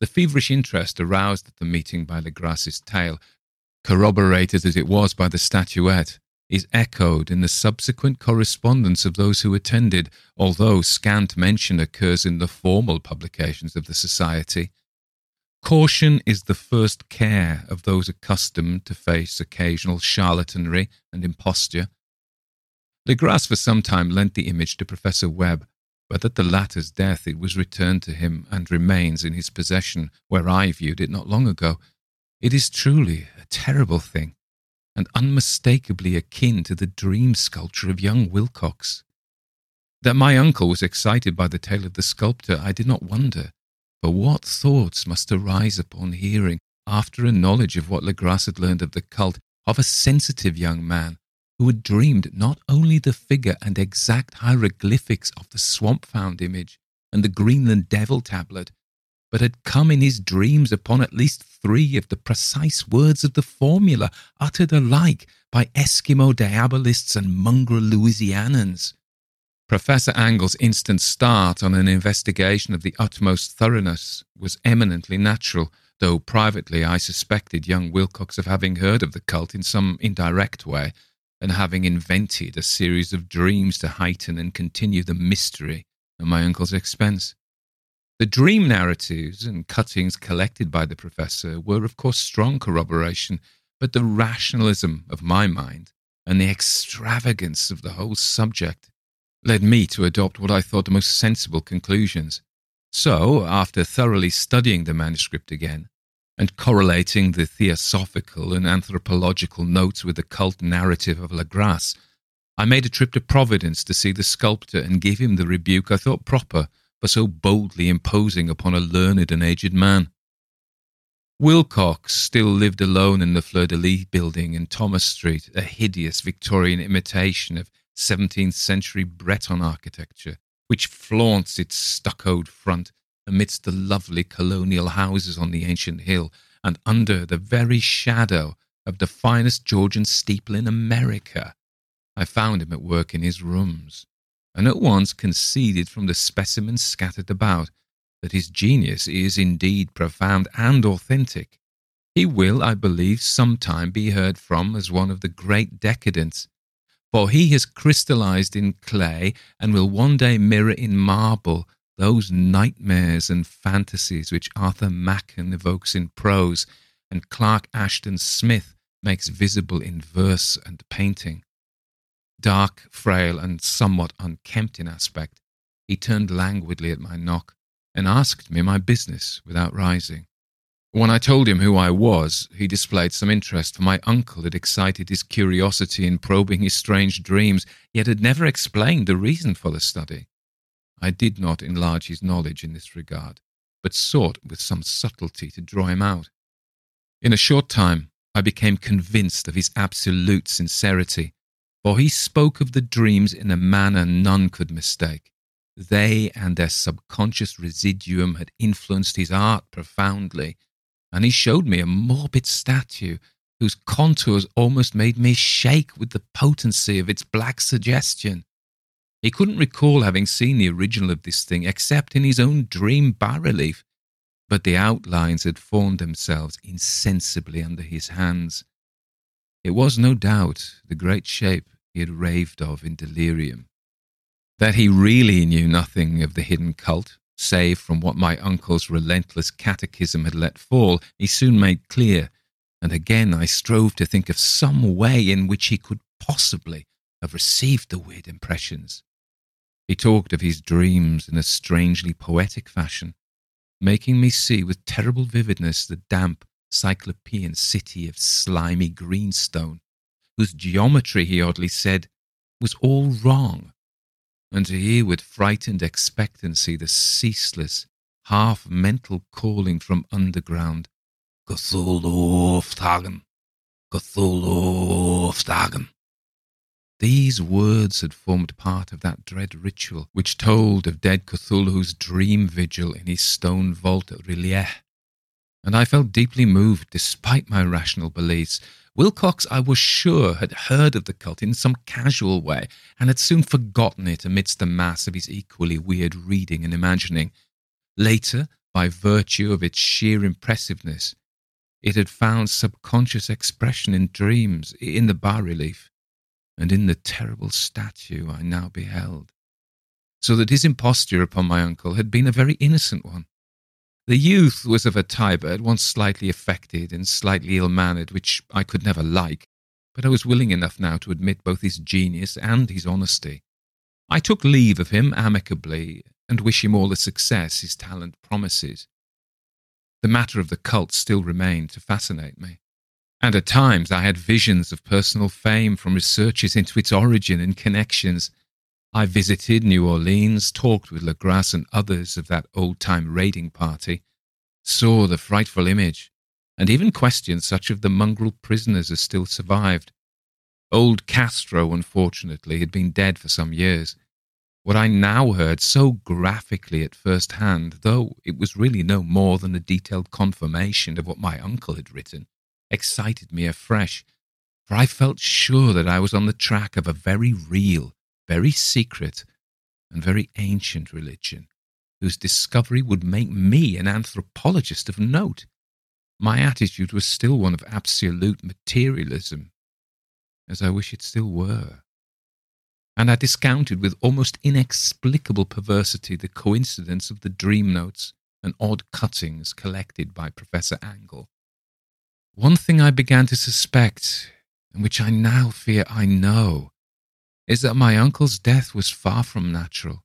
The feverish interest aroused at the meeting by Legrasse's tale, corroborated as it was by the statuette, is echoed in the subsequent correspondence of those who attended, although scant mention occurs in the formal publications of the Society. Caution is the first care of those accustomed to face occasional charlatanry and imposture. Legrasse for some time lent the image to Professor Webb, but at the latter's death it was returned to him and remains in his possession, where I viewed it not long ago. It is truly a terrible thing, and unmistakably akin to the dream sculpture of young Wilcox. That my uncle was excited by the tale of the sculptor, I did not wonder. For what thoughts must arise upon hearing, after a knowledge of what Legrasse had learned of the cult, of a sensitive young man who had dreamed not only the figure and exact hieroglyphics of the swamp found image and the Greenland devil tablet, but had come in his dreams upon at least three of the precise words of the formula uttered alike by Eskimo diabolists and mongrel Louisianans. Professor Angell's instant start on an investigation of the utmost thoroughness was eminently natural, though privately I suspected young Wilcox of having heard of the cult in some indirect way and having invented a series of dreams to heighten and continue the mystery at my uncle's expense. The dream narratives and cuttings collected by the professor were, of course, strong corroboration, but the rationalism of my mind and the extravagance of the whole subject led me to adopt what I thought the most sensible conclusions. So, after thoroughly studying the manuscript again, and correlating the theosophical and anthropological notes with the cult narrative of Legrasse, I made a trip to Providence to see the sculptor and give him the rebuke I thought proper for so boldly imposing upon a learned and aged man. Wilcox still lived alone in the Fleur de Lis building in Thomas Street, a hideous Victorian imitation of 17th century Breton architecture, which flaunts its stuccoed front amidst the lovely colonial houses on the ancient hill and under the very shadow of the finest Georgian steeple in America. I found him at work in his rooms, and at once conceded from the specimens scattered about that his genius is indeed profound and authentic. He will, I believe, sometime be heard from as one of the great decadents for he has crystallized in clay and will one day mirror in marble those nightmares and fantasies which Arthur Machen evokes in prose and Clark Ashton Smith makes visible in verse and painting. Dark, frail, and somewhat unkempt in aspect, he turned languidly at my knock and asked me my business without rising. When I told him who I was, he displayed some interest, for my uncle had excited his curiosity in probing his strange dreams, yet had never explained the reason for the study. I did not enlarge his knowledge in this regard, but sought with some subtlety to draw him out. In a short time, I became convinced of his absolute sincerity, for he spoke of the dreams in a manner none could mistake. They and their subconscious residuum had influenced his art profoundly and he showed me a morbid statue whose contours almost made me shake with the potency of its black suggestion. He couldn't recall having seen the original of this thing except in his own dream bas relief, but the outlines had formed themselves insensibly under his hands. It was no doubt the great shape he had raved of in delirium. That he really knew nothing of the hidden cult, save from what my uncle's relentless catechism had let fall, he soon made clear, and again I strove to think of some way in which he could possibly have received the weird impressions. He talked of his dreams in a strangely poetic fashion, making me see with terrible vividness the damp, cyclopean city of slimy greenstone, whose geometry, he oddly said, was all wrong, and to hear with frightened expectancy the ceaseless, half mental calling from underground, Cthulhu fhtagn, Cthulhu. These words had formed part of that dread ritual which told of dead Cthulhu's dream vigil in his stone vault at R'lyeh. And I felt deeply moved despite my rational beliefs. Wilcox, I was sure, had heard of the cult in some casual way and had soon forgotten it amidst the mass of his equally weird reading and imagining. Later, by virtue of its sheer impressiveness, it had found subconscious expression in dreams, in the bas relief and in the terrible statue I now beheld, so that his imposture upon my uncle had been a very innocent one. The youth was of a type at once slightly affected and slightly ill mannered, which I could never like, but I was willing enough now to admit both his genius and his honesty. I took leave of him amicably and wish him all the success his talent promises. The matter of the cult still remained to fascinate me. And at times I had visions of personal fame from researches into its origin and connections. I visited New Orleans, talked with Legrasse and others of that old time raiding party, saw the frightful image, and even questioned such of the mongrel prisoners as still survived. Old Castro, unfortunately, had been dead for some years. What I now heard so graphically at first hand, though it was really no more than a detailed confirmation of what my uncle had written, excited me afresh, for I felt sure that I was on the track of a very real, very secret, and very ancient religion, whose discovery would make me an anthropologist of note. My attitude was still one of absolute materialism, as I wish it still were. And I discounted with almost inexplicable perversity the coincidence of the dream notes and odd cuttings collected by Professor Angell one thing I began to suspect, and which I now fear I know, is that my uncle's death was far from natural.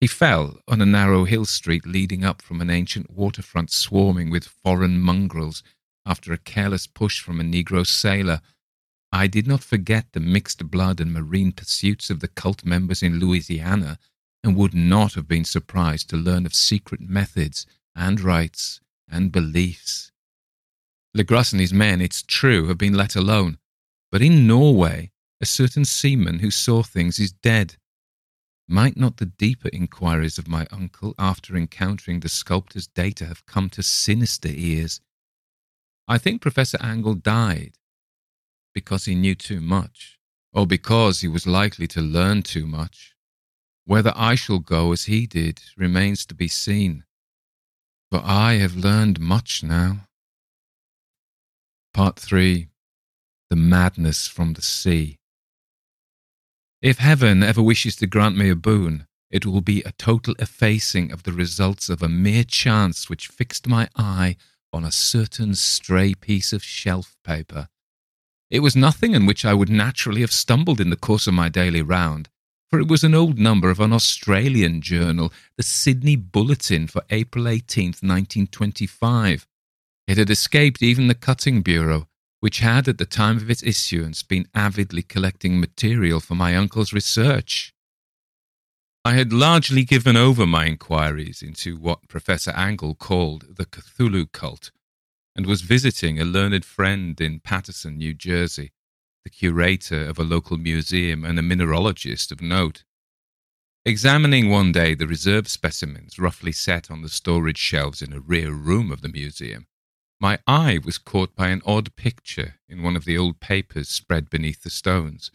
He fell on a narrow hill street leading up from an ancient waterfront swarming with foreign mongrels after a careless push from a Negro sailor. I did not forget the mixed blood and marine pursuits of the cult members in Louisiana, and would not have been surprised to learn of secret methods and rites and beliefs Legrasse and his men, it's true, have been let alone. But in Norway, a certain seaman who saw things is dead. Might not the deeper inquiries of my uncle after encountering the sculptor's data have come to sinister ears? I think Professor Angell died because he knew too much, or because he was likely to learn too much. Whether I shall go as he did remains to be seen. But I have learned much now. Part 3 The Madness from the Sea. If heaven ever wishes to grant me a boon, it will be a total effacing of the results of a mere chance which fixed my eye on a certain stray piece of shelf paper. It was nothing in which I would naturally have stumbled in the course of my daily round, for it was an old number of an Australian journal, the Sydney Bulletin for April 18th, 1925 it had escaped even the cutting bureau, which had at the time of its issuance been avidly collecting material for my uncle's research. I had largely given over my inquiries into what Professor Angell called the Cthulhu cult, and was visiting a learned friend in Paterson, New Jersey, the curator of a local museum and a mineralogist of note. Examining one day the reserve specimens roughly set on the storage shelves in a rear room of the museum, my eye was caught by an odd picture in one of the old papers spread beneath the stones.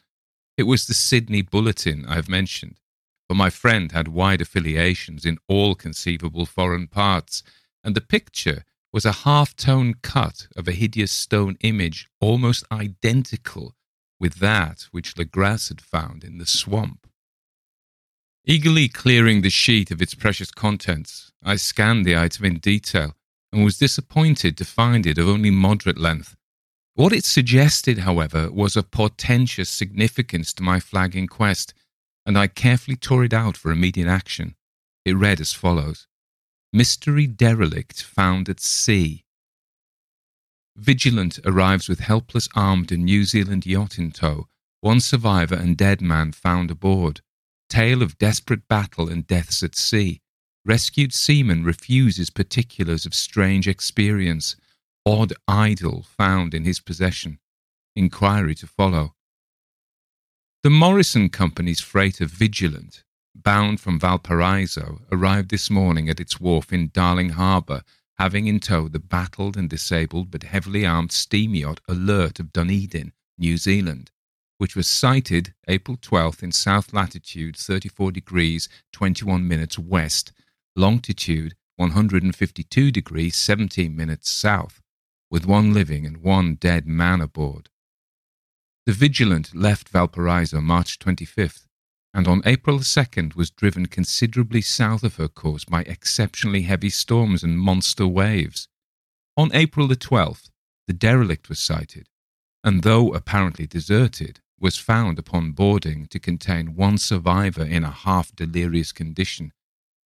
It was the Sydney Bulletin I have mentioned, for my friend had wide affiliations in all conceivable foreign parts, and the picture was a half tone cut of a hideous stone image almost identical with that which Legrasse had found in the swamp. Eagerly clearing the sheet of its precious contents, I scanned the item in detail and was disappointed to find it of only moderate length. What it suggested, however, was of portentous significance to my flagging quest, and I carefully tore it out for immediate action. It read as follows Mystery derelict found at sea. Vigilant arrives with helpless armed and New Zealand yacht in tow, one survivor and dead man found aboard. Tale of desperate battle and deaths at sea. Rescued seaman refuses particulars of strange experience. Odd idol found in his possession. Inquiry to follow. The Morrison Company's freighter Vigilant, bound from Valparaiso, arrived this morning at its wharf in Darling Harbour, having in tow the battled and disabled but heavily armed steam yacht Alert of Dunedin, New Zealand which was sighted April 12th in south latitude 34 degrees 21 minutes west longitude 152 degrees 17 minutes south, with one living and one dead man aboard. The Vigilant left Valparaiso March 25th, and on April 2nd was driven considerably south of her course by exceptionally heavy storms and monster waves. On April the 12th, the derelict was sighted, and though apparently deserted, was found upon boarding to contain one survivor in a half delirious condition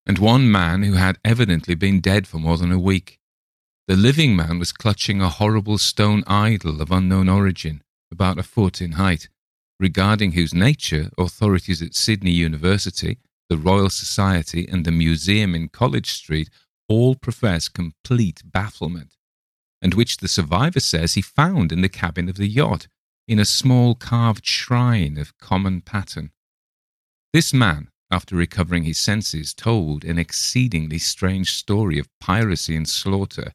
and one man who had evidently been dead for more than a week. The living man was clutching a horrible stone idol of unknown origin, about a foot in height, regarding whose nature authorities at Sydney University, the Royal Society, and the museum in College Street all profess complete bafflement, and which the survivor says he found in the cabin of the yacht, in a small carved shrine of common pattern. This man, after recovering his senses, told an exceedingly strange story of piracy and slaughter.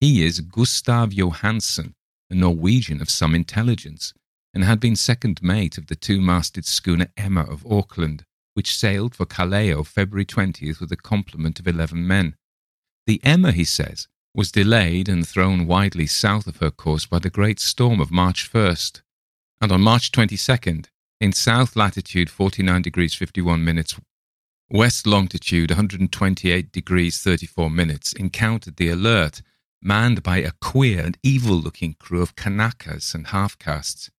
He is Gustav Johansen, a Norwegian of some intelligence, and had been second mate of the two masted schooner Emma of Auckland, which sailed for Callao February 20th with a complement of 11 men. The Emma, he says, was delayed and thrown widely south of her course by the great storm of March 1st, and on March 22nd in south latitude 49 degrees 51 minutes, west longitude 128 degrees 34 minutes, encountered the Alert, manned by a queer and evil looking crew of Kanakas and half castes.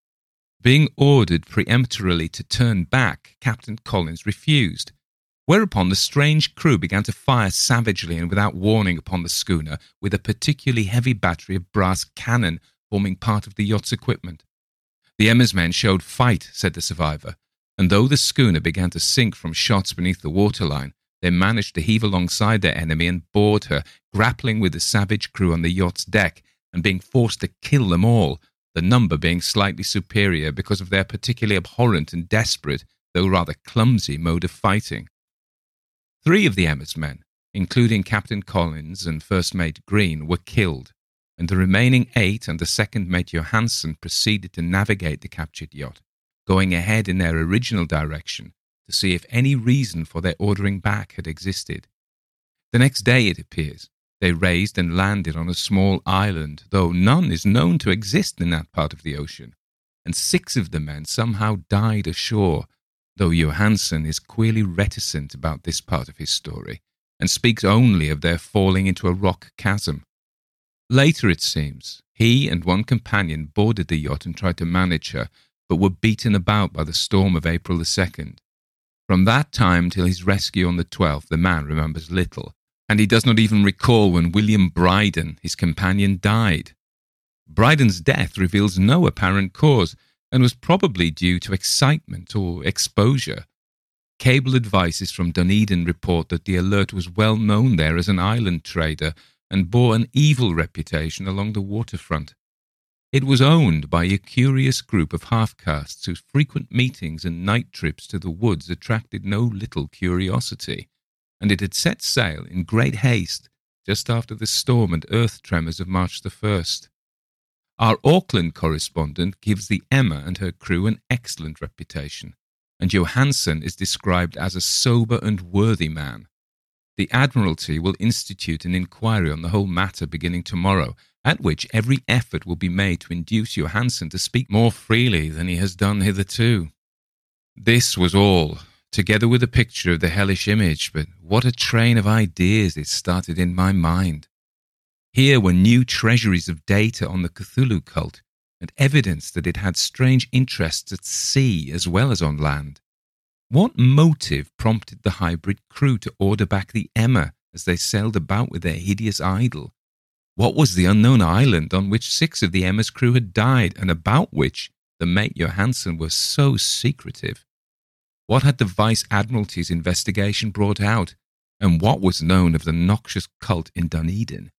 Being ordered peremptorily to turn back, Captain Collins refused, whereupon the strange crew began to fire savagely and without warning upon the schooner with a particularly heavy battery of brass cannon forming part of the yacht's equipment. The Emma's men showed fight, said the survivor, and though the schooner began to sink from shots beneath the waterline, they managed to heave alongside their enemy and board her, grappling with the savage crew on the yacht's deck and being forced to kill them all, the number being slightly superior because of their particularly abhorrent and desperate, though rather clumsy, mode of fighting. Three of the Emma's men, including Captain Collins and First Mate Green, were killed, and the remaining eight and the second mate Johansen proceeded to navigate the captured yacht, going ahead in their original direction to see if any reason for their ordering back had existed. The next day, it appears, they raised and landed on a small island, though none is known to exist in that part of the ocean, and six of the men somehow died ashore, though Johansen is queerly reticent about this part of his story and speaks only of their falling into a rock chasm. Later, it seems, he and one companion boarded the yacht and tried to manage her, but were beaten about by the storm of April the 2nd. From that time till his rescue on the 12th, the man remembers little, and he does not even recall when William Briden, his companion, died. Briden's death reveals no apparent cause and was probably due to excitement or exposure. Cable advices from Dunedin report that the Alert was well known there as an island trader and bore an evil reputation along the waterfront. It was owned by a curious group of half castes whose frequent meetings and night trips to the woods attracted no little curiosity, and it had set sail in great haste just after the storm and earth tremors of March the 1st. Our Auckland correspondent gives the Emma and her crew an excellent reputation, and Johansen is described as a sober and worthy man. The Admiralty will institute an inquiry on the whole matter beginning tomorrow, at which every effort will be made to induce Johansen to speak more freely than he has done hitherto. This was all, together with a picture of the hellish image, but what a train of ideas it started in my mind. Here were new treasuries of data on the Cthulhu cult, and evidence that it had strange interests at sea as well as on land. What motive prompted the hybrid crew to order back the Emma as they sailed about with their hideous idol? What was the unknown island on which six of the Emma's crew had died and about which the mate Johansen was so secretive? What had the Vice Admiralty's investigation brought out? And what was known of the noxious cult in Dunedin?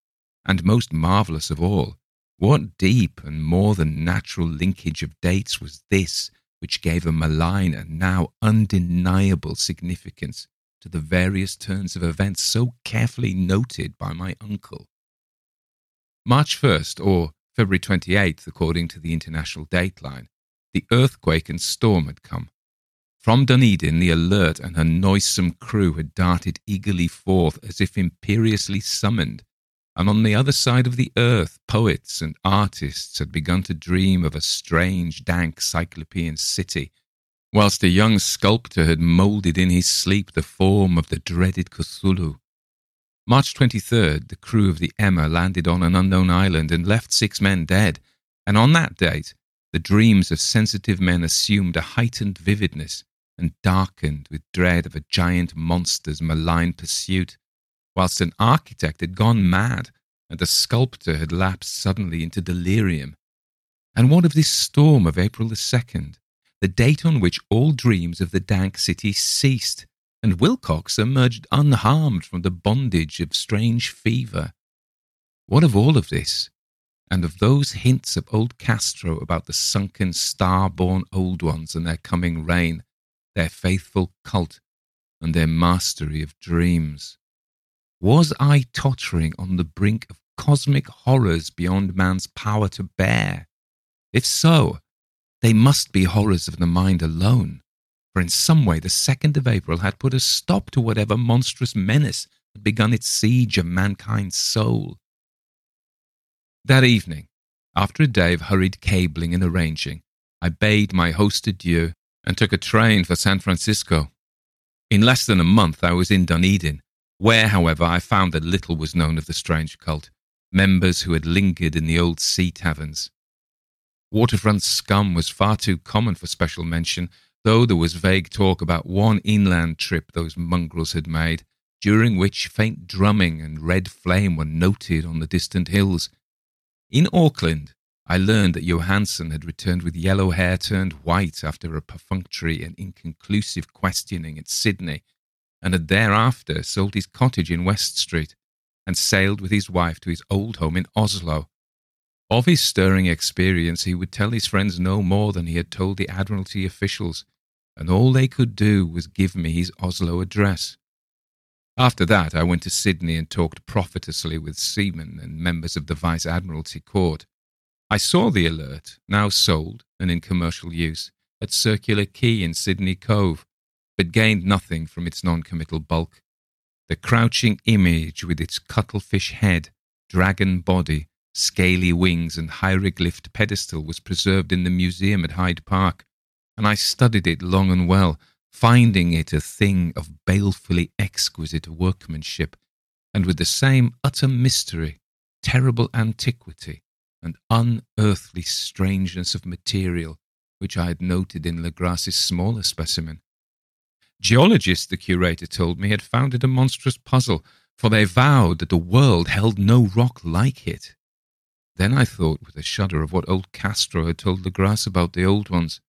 And most marvellous of all, what deep and more than natural linkage of dates was this which gave a malign and now undeniable significance to the various turns of events so carefully noted by my uncle. March 1st, or February 28th, according to the international dateline, the earthquake and storm had come. From Dunedin, the Alert and her noisome crew had darted eagerly forth as if imperiously summoned and on the other side of the earth, poets and artists had begun to dream of a strange, dank Cyclopean city, whilst a young sculptor had moulded in his sleep the form of the dreaded Cthulhu. March 23rd, the crew of the Emma landed on an unknown island and left six men dead, and on that date, the dreams of sensitive men assumed a heightened vividness and darkened with dread of a giant monster's malign pursuit whilst an architect had gone mad and a sculptor had lapsed suddenly into delirium. And what of this storm of April the 2nd, the date on which all dreams of the dank city ceased, and Wilcox emerged unharmed from the bondage of strange fever? What of all of this, and of those hints of old Castro about the sunken star-born old ones and their coming reign, their faithful cult, and their mastery of dreams? Was I tottering on the brink of cosmic horrors beyond man's power to bear? If so, they must be horrors of the mind alone, for in some way the 2nd of April had put a stop to whatever monstrous menace had begun its siege of mankind's soul. That evening, after a day of hurried cabling and arranging, I bade my host adieu and took a train for San Francisco. In less than a month, I was in Dunedin, where, however, I found that little was known of the strange cult, members who had lingered in the old sea taverns. Waterfront scum was far too common for special mention, though there was vague talk about one inland trip those mongrels had made, during which faint drumming and red flame were noted on the distant hills. In Auckland, I learned that Johansen had returned with yellow hair turned white after a perfunctory and inconclusive questioning at Sydney and had thereafter sold his cottage in West Street and sailed with his wife to his old home in Oslo. Of his stirring experience, he would tell his friends no more than he had told the Admiralty officials, and all they could do was give me his Oslo address. After that, I went to Sydney and talked profitously with seamen and members of the Vice Admiralty Court. I saw the alert, now sold and in commercial use, at Circular Quay in Sydney Cove, but gained nothing from its non-committal bulk. The crouching image with its cuttlefish head, dragon body, scaly wings, and hieroglyphed pedestal was preserved in the museum at Hyde Park, and I studied it long and well, finding it a thing of balefully exquisite workmanship, and with the same utter mystery, terrible antiquity, and unearthly strangeness of material which I had noted in Legrasse's smaller specimen. Geologists, the curator told me, had found it a monstrous puzzle, for they vowed that the world held no rock like it. Then I thought with a shudder of what old Castro had told Legrasse about the old ones.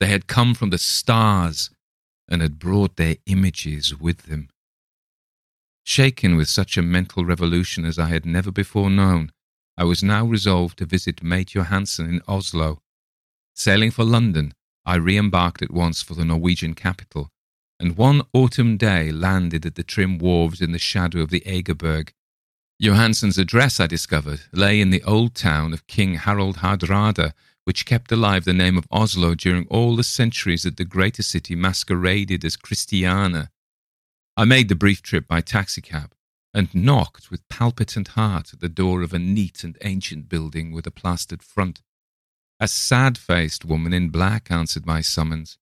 They had come from the stars and had brought their images with them. Shaken with such a mental revolution as I had never before known, I was now resolved to visit Mate Johansen in Oslo. Sailing for London, I re embarked at once for the Norwegian capital and one autumn day landed at the trim wharves in the shadow of the Egeberg. Johansen's address, I discovered, lay in the old town of King Harald Hardrada, which kept alive the name of Oslo during all the centuries that the greater city masqueraded as Christiania. I made the brief trip by taxicab and knocked with palpitant heart at the door of a neat and ancient building with a plastered front. A sad faced woman in black answered my summons,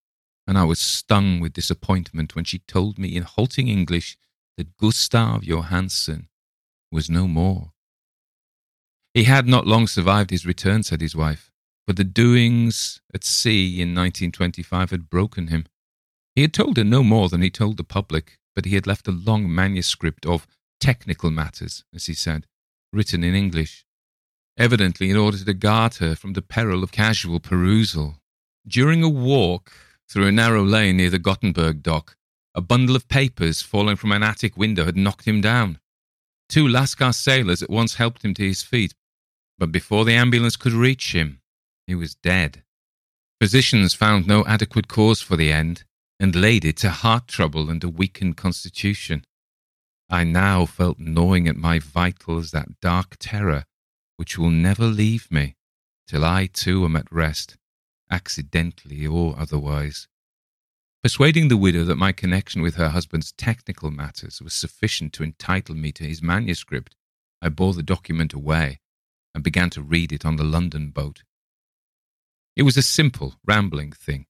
and I was stung with disappointment when she told me in halting English that Gustav Johansen was no more. He had not long survived his return, said his wife, for the doings at sea in 1925 had broken him. He had told her no more than he told the public, but he had left a long manuscript of technical matters, as he said, written in English, evidently in order to guard her from the peril of casual perusal. During a walk through a narrow lane near the Gothenburg dock, a bundle of papers falling from an attic window had knocked him down. Two Lascar sailors at once helped him to his feet, but before the ambulance could reach him, he was dead. Physicians found no adequate cause for the end and laid it to heart trouble and a weakened constitution. I now felt gnawing at my vitals that dark terror which will never leave me till I too am at rest, accidentally or otherwise. Persuading the widow that my connection with her husband's technical matters was sufficient to entitle me to his manuscript, I bore the document away and began to read it on the London boat. It was a simple, rambling thing.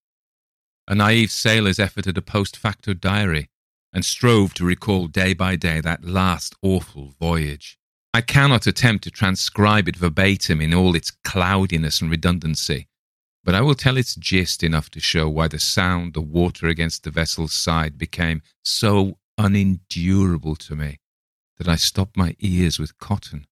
A naive sailor's effort at a post facto diary, and strove to recall day by day that last awful voyage. I cannot attempt to transcribe it verbatim in all its cloudiness and redundancy, but I will tell its gist enough to show why the sound the water against the vessel's side became so unendurable to me that I stopped my ears with cotton.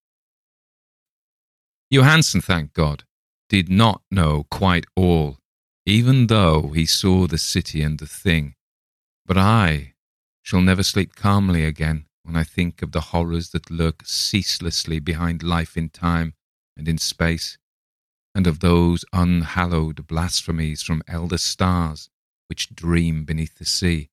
Johansen, thank God, did not know quite all, even though he saw the city and the thing. But I shall never sleep calmly again when I think of the horrors that lurk ceaselessly behind life in time and in space, and of those unhallowed blasphemies from elder stars which dream beneath the sea,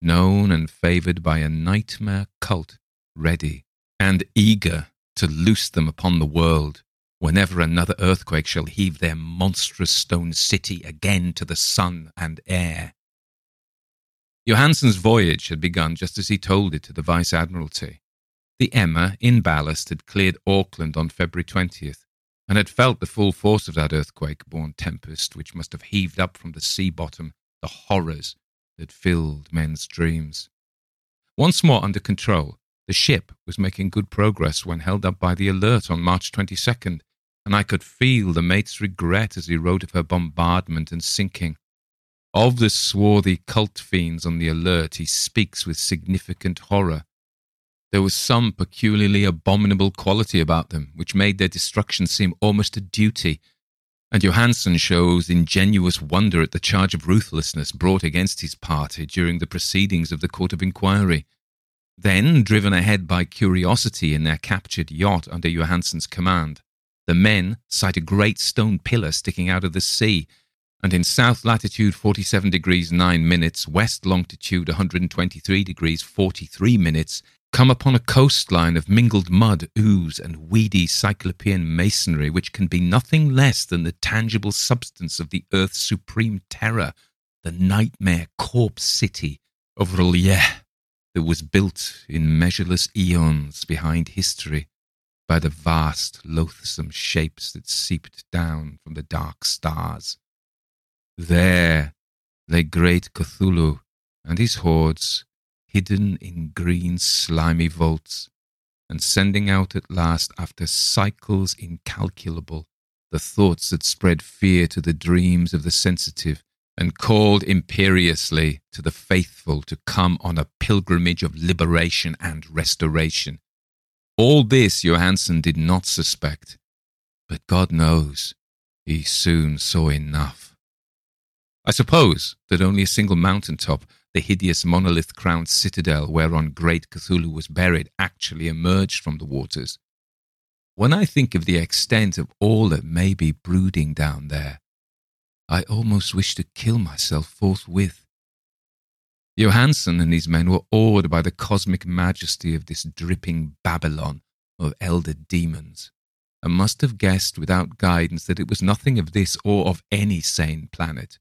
known and favoured by a nightmare cult ready and eager to loose them upon the world whenever another earthquake shall heave their monstrous stone city again to the sun and air. Johansen's voyage had begun just as he told it to the Vice Admiralty. The Emma, in ballast, had cleared Auckland on February 20th and had felt the full force of that earthquake born tempest which must have heaved up from the sea bottom the horrors that filled men's dreams. Once more under control, the ship was making good progress when held up by the Alert on March 22nd, and I could feel the mate's regret as he wrote of her bombardment and sinking. Of the swarthy cult fiends on the alert, he speaks with significant horror. There was some peculiarly abominable quality about them, which made their destruction seem almost a duty, and Johansen shows ingenuous wonder at the charge of ruthlessness brought against his party during the proceedings of the Court of Inquiry. Then, driven ahead by curiosity in their captured yacht under Johansen's command, the men sight a great stone pillar sticking out of the sea and in south latitude 47 degrees 9 minutes, west longitude 123 degrees 43 minutes, come upon a coastline of mingled mud, ooze, and weedy cyclopean masonry, which can be nothing less than the tangible substance of the earth's supreme terror, the nightmare corpse city of R'lyeh, that was built in measureless eons behind history by the vast, loathsome shapes that seeped down from the dark stars. There lay great Cthulhu and his hordes, hidden in green slimy vaults, and sending out at last, after cycles incalculable, the thoughts that spread fear to the dreams of the sensitive, and called imperiously to the faithful to come on a pilgrimage of liberation and restoration. All this Johansen did not suspect, but God knows he soon saw enough. I suppose that only a single mountain top, the hideous monolith crowned citadel whereon great Cthulhu was buried, actually emerged from the waters. When I think of the extent of all that may be brooding down there, I almost wish to kill myself forthwith. Johansen and his men were awed by the cosmic majesty of this dripping Babylon of elder demons, and must have guessed without guidance that it was nothing of this or of any sane planet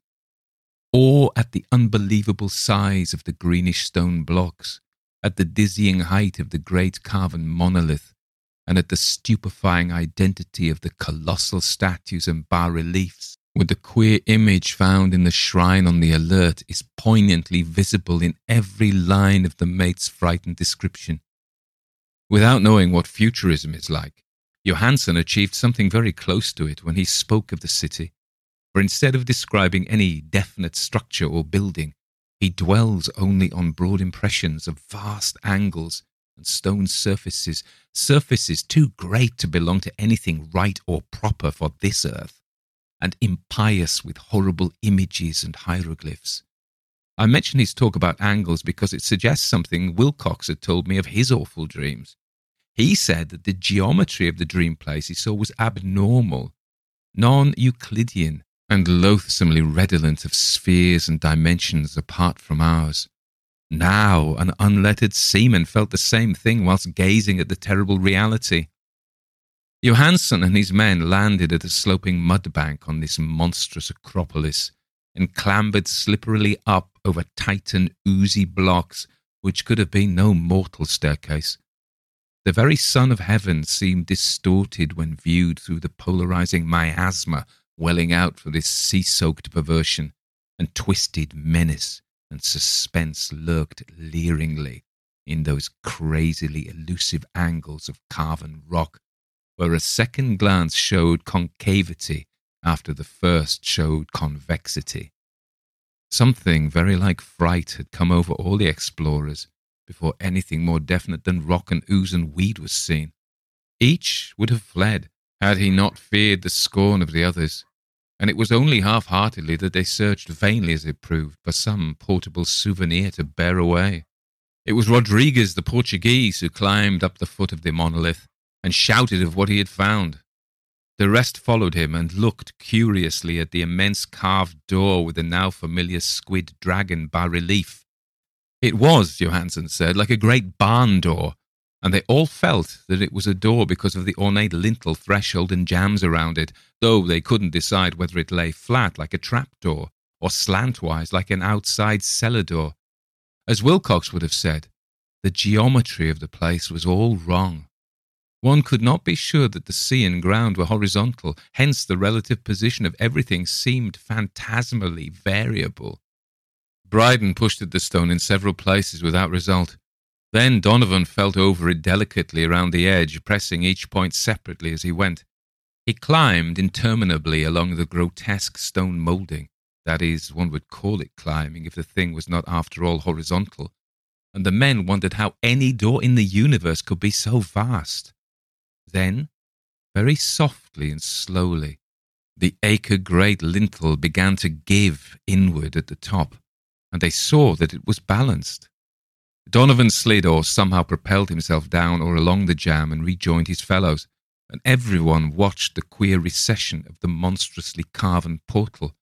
or at the unbelievable size of the greenish stone blocks, at the dizzying height of the great carven monolith, and at the stupefying identity of the colossal statues and bas reliefs, with the queer image found in the shrine on the alert is poignantly visible in every line of the mate's frightened description. Without knowing what futurism is like, Johansen achieved something very close to it when he spoke of the city, for instead of describing any definite structure or building, he dwells only on broad impressions of vast angles and stone surfaces, surfaces too great to belong to anything right or proper for this earth and impious with horrible images and hieroglyphs. I mention his talk about angles because it suggests something Wilcox had told me of his awful dreams. He said that the geometry of the dream place he saw was abnormal, non Euclidean, and loathsomely redolent of spheres and dimensions apart from ours. Now, an unlettered seaman felt the same thing whilst gazing at the terrible reality. Johansen and his men landed at a sloping mud bank on this monstrous acropolis and clambered slipperily up over titan, oozy blocks which could have been no mortal staircase. The very sun of heaven seemed distorted when viewed through the polarizing miasma welling out from this sea soaked perversion, and twisted menace and suspense lurked leeringly in those crazily elusive angles of carven rock where a second glance showed concavity after the first showed convexity. Something very like fright had come over all the explorers before anything more definite than rock and ooze and weed was seen. Each would have fled had he not feared the scorn of the others, and it was only half heartedly that they searched vainly, as it proved, for some portable souvenir to bear away. It was Rodriguez the Portuguese who climbed up the foot of the monolith and shouted of what he had found. The rest followed him and looked curiously at the immense carved door with the now familiar squid dragon bas relief. It was, Johansen said, like a great barn door, and they all felt that it was a door because of the ornate lintel threshold and jambs around it, though they couldn't decide whether it lay flat like a trap door or slantwise like an outside cellar door. As Wilcox would have said, the geometry of the place was all wrong. One could not be sure that the sea and ground were horizontal, hence the relative position of everything seemed phantasmally variable. Briden pushed at the stone in several places without result. Then Donovan felt over it delicately around the edge, pressing each point separately as he went. He climbed interminably along the grotesque stone moulding. That is, one would call it climbing if the thing was not after all horizontal. And the men wondered how any door in the universe could be so vast. Then, very softly and slowly, the acre great lintel began to give inward at the top, and they saw that it was balanced. Donovan slid or somehow propelled himself down or along the jam and rejoined his fellows, and everyone watched the queer recession of the monstrously carven portal.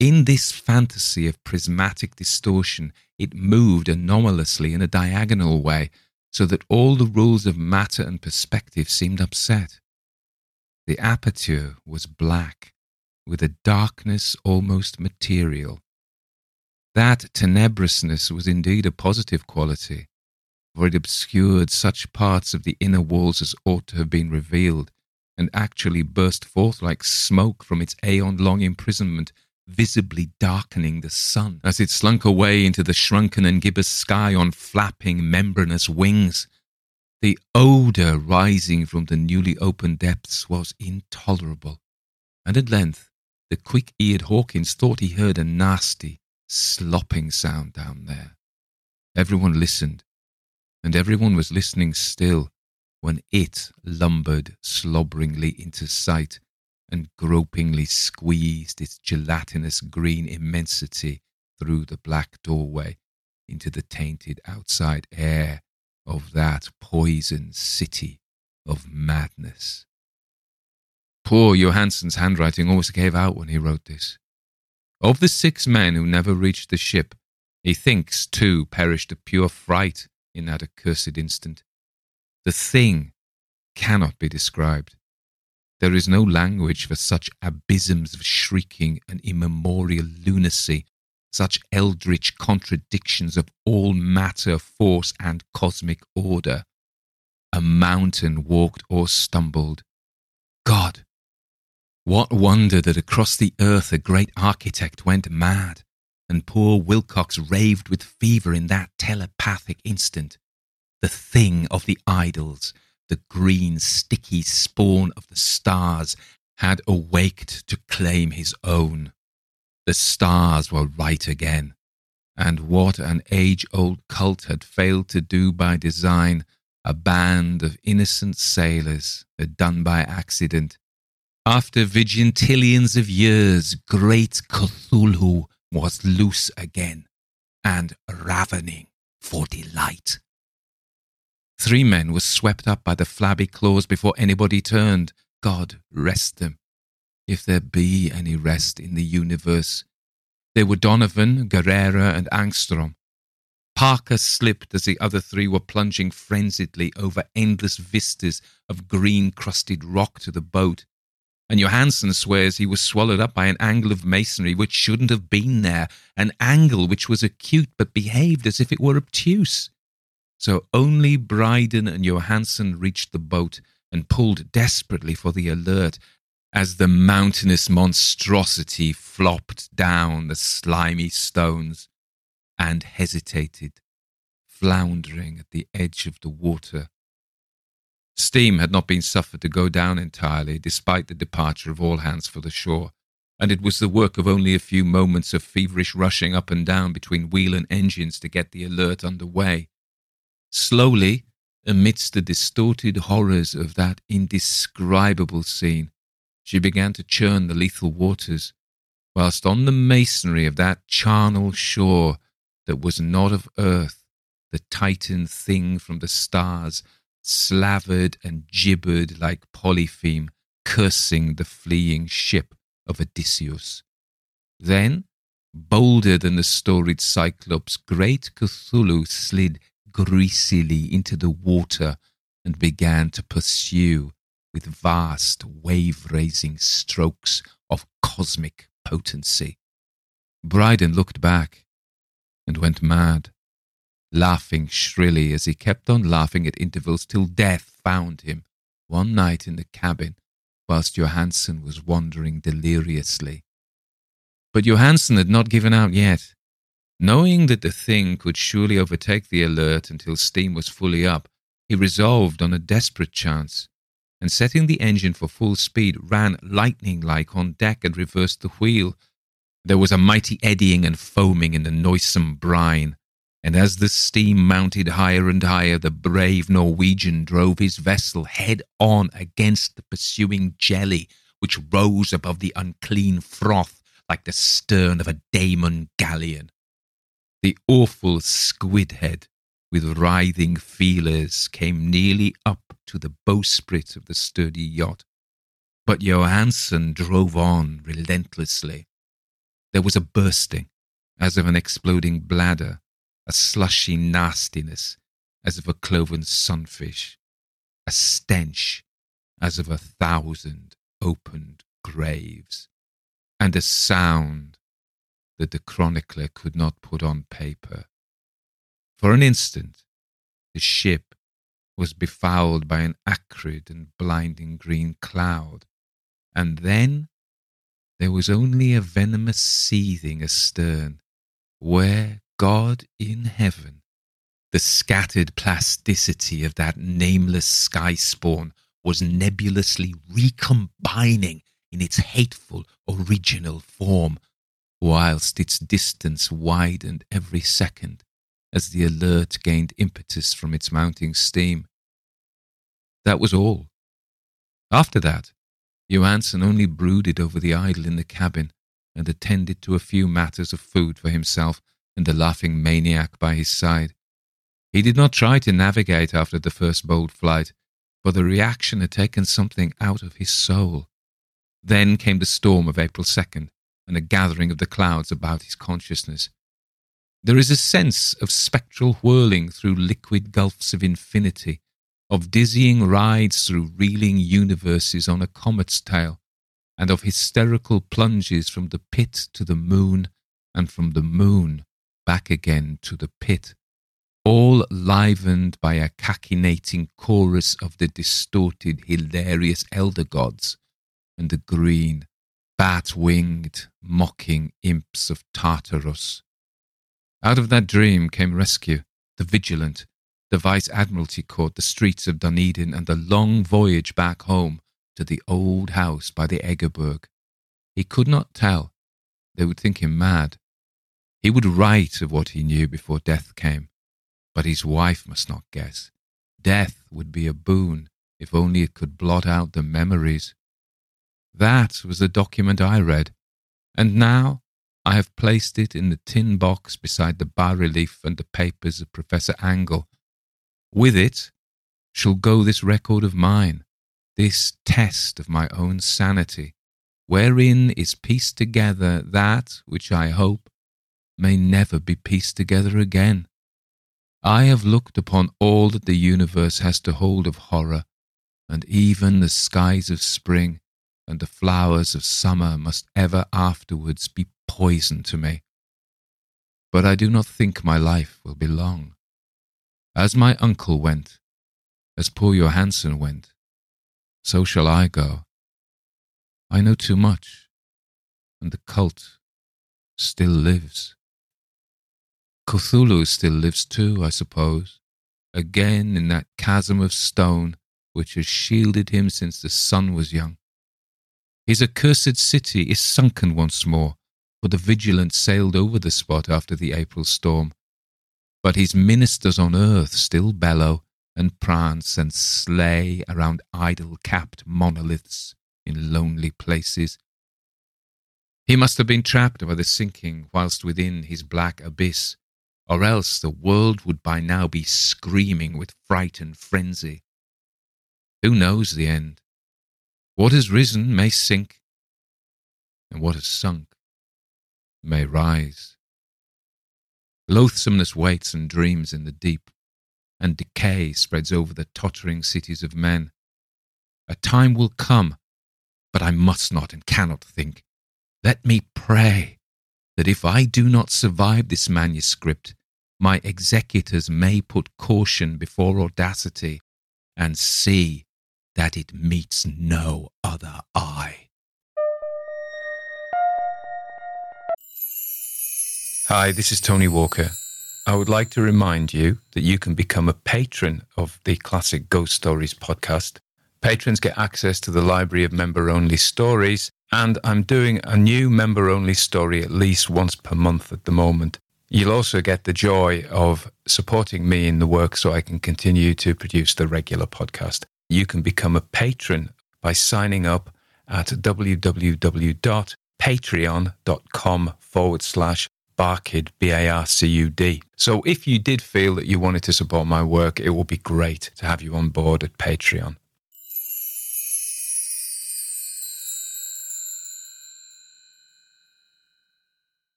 In this fantasy of prismatic distortion, it moved anomalously in a diagonal way, so that all the rules of matter and perspective seemed upset. The aperture was black, with a darkness almost material. That tenebrousness was indeed a positive quality, for it obscured such parts of the inner walls as ought to have been revealed, and actually burst forth like smoke from its aeon long imprisonment visibly darkening the sun as it slunk away into the shrunken and gibbous sky on flapping membranous wings. The odour rising from the newly opened depths was intolerable, and at length the quick eared Hawkins thought he heard a nasty, slopping sound down there. Everyone listened, and everyone was listening still when it lumbered slobberingly into sight and gropingly squeezed its gelatinous green immensity through the black doorway into the tainted outside air of that poisoned city of madness. Poor Johansen's handwriting almost gave out when he wrote this. Of the six men who never reached the ship, he thinks two perished of pure fright in that accursed instant. The thing cannot be described. There is no language for such abysms of shrieking and immemorial lunacy, such eldritch contradictions of all matter, force, and cosmic order. A mountain walked or stumbled. God! What wonder that across the earth a great architect went mad, and poor Wilcox raved with fever in that telepathic instant. The thing of the idols, the green, sticky spawn of the stars, had awaked to claim his own. The stars were right again. And what an age old cult had failed to do by design, a band of innocent sailors had done by accident. After vigintillions of years, great Cthulhu was loose again and ravening for delight. Three men were swept up by the flabby claws before anybody turned. God rest them, if there be any rest in the universe. They were Donovan, Guerrera, and Angstrom. Parker slipped as the other three were plunging frenziedly over endless vistas of green crusted rock to the boat. And Johansen swears he was swallowed up by an angle of masonry which shouldn't have been there, an angle which was acute but behaved as if it were obtuse. So only Briden and Johansen reached the boat and pulled desperately for the alert as the mountainous monstrosity flopped down the slimy stones and hesitated, floundering at the edge of the water. Steam had not been suffered to go down entirely, despite the departure of all hands for the shore, and it was the work of only a few moments of feverish rushing up and down between wheel and engines to get the alert under way. Slowly, amidst the distorted horrors of that indescribable scene, she began to churn the lethal waters, whilst on the masonry of that charnel shore that was not of earth, the Titan thing from the stars slavered and gibbered like Polypheme, cursing the fleeing ship of Odysseus. Then, bolder than the storied Cyclops, great Cthulhu slid greasily into the water and began to pursue with vast wave raising strokes of cosmic potency. Briden looked back and went mad, laughing shrilly as he kept on laughing at intervals till death found him one night in the cabin whilst Johansen was wandering deliriously. But Johansen had not given out yet. Knowing that the thing could surely overtake the alert until steam was fully up, he resolved on a desperate chance, and setting the engine for full speed, ran lightning like on deck and reversed the wheel. There was a mighty eddying and foaming in the noisome brine, and as the steam mounted higher and higher, the brave Norwegian drove his vessel head on against the pursuing jelly, which rose above the unclean froth like the stern of a Damon galleon. The awful squid head, with writhing feelers, came nearly up to the bowsprit of the sturdy yacht. But Johansen drove on relentlessly. There was a bursting, as of an exploding bladder, a slushy nastiness, as of a cloven sunfish, a stench, as of a thousand opened graves, and a sound that the chronicler could not put on paper. For an instant, the ship was befouled by an acrid and blinding green cloud, and then there was only a venomous seething astern, where God in heaven, the scattered plasticity of that nameless sky spawn was nebulously recombining in its hateful original form whilst its distance widened every second as the alert gained impetus from its mounting steam. That was all. After that, Johansen only brooded over the idol in the cabin and attended to a few matters of food for himself and the laughing maniac by his side. He did not try to navigate after the first bold flight, for the reaction had taken something out of his soul. Then came the storm of April 2nd, and a gathering of the clouds about his consciousness. There is a sense of spectral whirling through liquid gulfs of infinity, of dizzying rides through reeling universes on a comet's tail, and of hysterical plunges from the pit to the moon and from the moon back again to the pit, all livened by a cachinnating chorus of the distorted, hilarious elder gods and the green, bat winged, mocking imps of Tartarus. Out of that dream came rescue, the vigilant, the Vice Admiralty Court, the streets of Dunedin, and the long voyage back home to the old house by the Egeberg. He could not tell. They would think him mad. He would write of what he knew before death came. But his wife must not guess. Death would be a boon if only it could blot out the memories. That was the document I read. And now I have placed it in the tin box beside the bas relief and the papers of Professor Angell. With it shall go this record of mine, this test of my own sanity, wherein is pieced together that which I hope may never be pieced together again. I have looked upon all that the universe has to hold of horror, and even the skies of spring and the flowers of summer must ever afterwards be poison to me. But I do not think my life will be long. As my uncle went, as poor Johansen went, so shall I go. I know too much, and the cult still lives. Cthulhu still lives too, I suppose, again in that chasm of stone which has shielded him since the sun was young. His accursed city is sunken once more, for the Vigilant sailed over the spot after the April storm. But his ministers on earth still bellow and prance and slay around idol capped monoliths in lonely places. He must have been trapped by the sinking whilst within his black abyss, or else the world would by now be screaming with fright and frenzy. Who knows the end? What has risen may sink, and what has sunk may rise. Loathsomeness waits and dreams in the deep, and decay spreads over the tottering cities of men. A time will come, but I must not and cannot think. Let me pray that if I do not survive this manuscript, my executors may put caution before audacity and see that it meets no other eye. Hi, this is Tony Walker. I would like to remind you that you can become a patron of the Classic Ghost Stories podcast. Patrons get access to the library of member only stories, and I'm doing a new member only story at least once per month at the moment. You'll also get the joy of supporting me in the work so I can continue to produce the regular podcast. You can become a patron by signing up at www.patreon.com forward slash Barcud, B A R C U D. So if you did feel that you wanted to support my work, it would be great to have you on board at Patreon.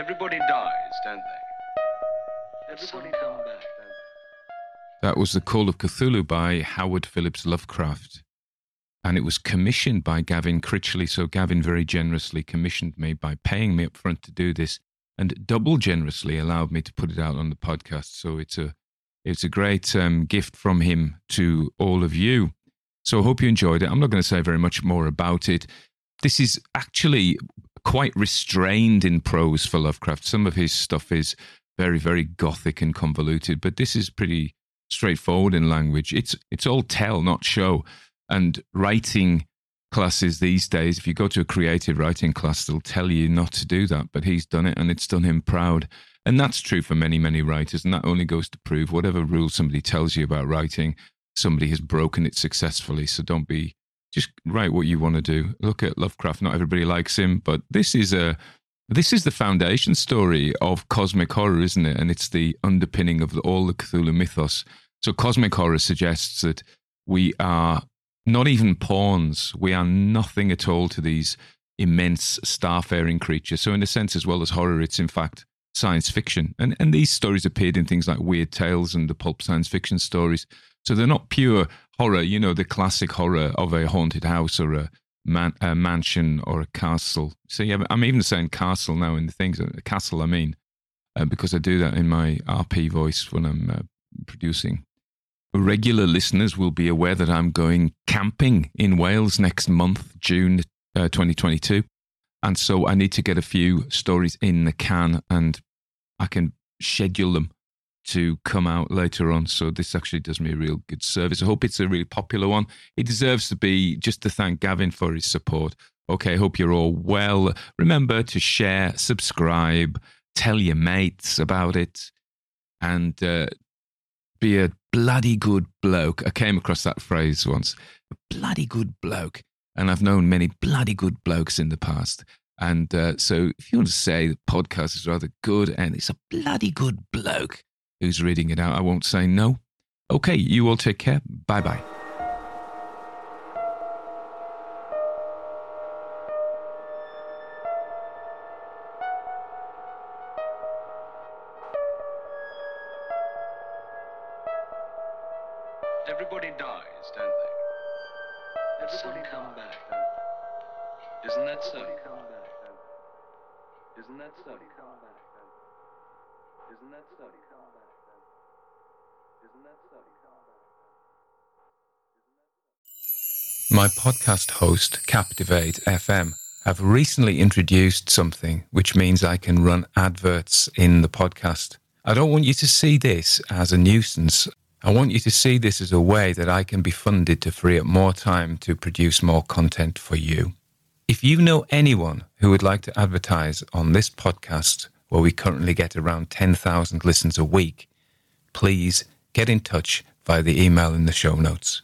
Everybody dies, don't they? Everybody come back. That was The Call of Cthulhu by Howard Phillips Lovecraft. And it was commissioned by Gavin Critchley. So Gavin very generously commissioned me by paying me up front to do this and double generously allowed me to put it out on the podcast. So it's a it's a great um, gift from him to all of you. So I hope you enjoyed it. I'm not going to say very much more about it. This is actually quite restrained in prose for Lovecraft. Some of his stuff is very, very gothic and convoluted, but this is pretty straightforward in language. It's it's all tell, not show. And writing classes these days, if you go to a creative writing class, they'll tell you not to do that, but he's done it and it's done him proud. And that's true for many, many writers. And that only goes to prove whatever rule somebody tells you about writing, somebody has broken it successfully. So don't be, just write what you want to do. Look at Lovecraft. Not everybody likes him, but this is a, this is the foundation story of cosmic horror, isn't it? And it's the underpinning of all the Cthulhu mythos. So cosmic horror suggests that we are not even pawns. We are nothing at all to these immense starfaring creatures. So, in a sense, as well as horror, it's in fact science fiction. And, and these stories appeared in things like Weird Tales and the pulp science fiction stories. So they're not pure horror, you know, the classic horror of a haunted house or a man, a mansion or a castle. So yeah, I'm even saying castle now in the things. A castle, I mean, uh, because I do that in my RP voice when I'm uh, producing. Regular listeners will be aware that I'm going camping in Wales next month, June uh, 2022. And so I need to get a few stories in the can and I can schedule them to come out later on. So this actually does me a real good service. I hope it's a really popular one. It deserves to be just to thank Gavin for his support. Okay, hope you're all well. Remember to share, subscribe, tell your mates about it, and uh, be a bloody good bloke. I came across that phrase once. A bloody good bloke. And I've known many bloody good blokes in the past. And uh, so if you want to say the podcast is rather good and it's a bloody good bloke, who's reading it out. I won't say no. Okay, you all take care. Bye bye. My podcast host, Captivate FM, have recently introduced something which means I can run adverts in the podcast. I don't want you to see this as a nuisance. I want you to see this as a way that I can be funded to free up more time to produce more content for you. If you know anyone who would like to advertise on this podcast, where we currently get around 10,000 listens a week, please get in touch via the email in the show notes.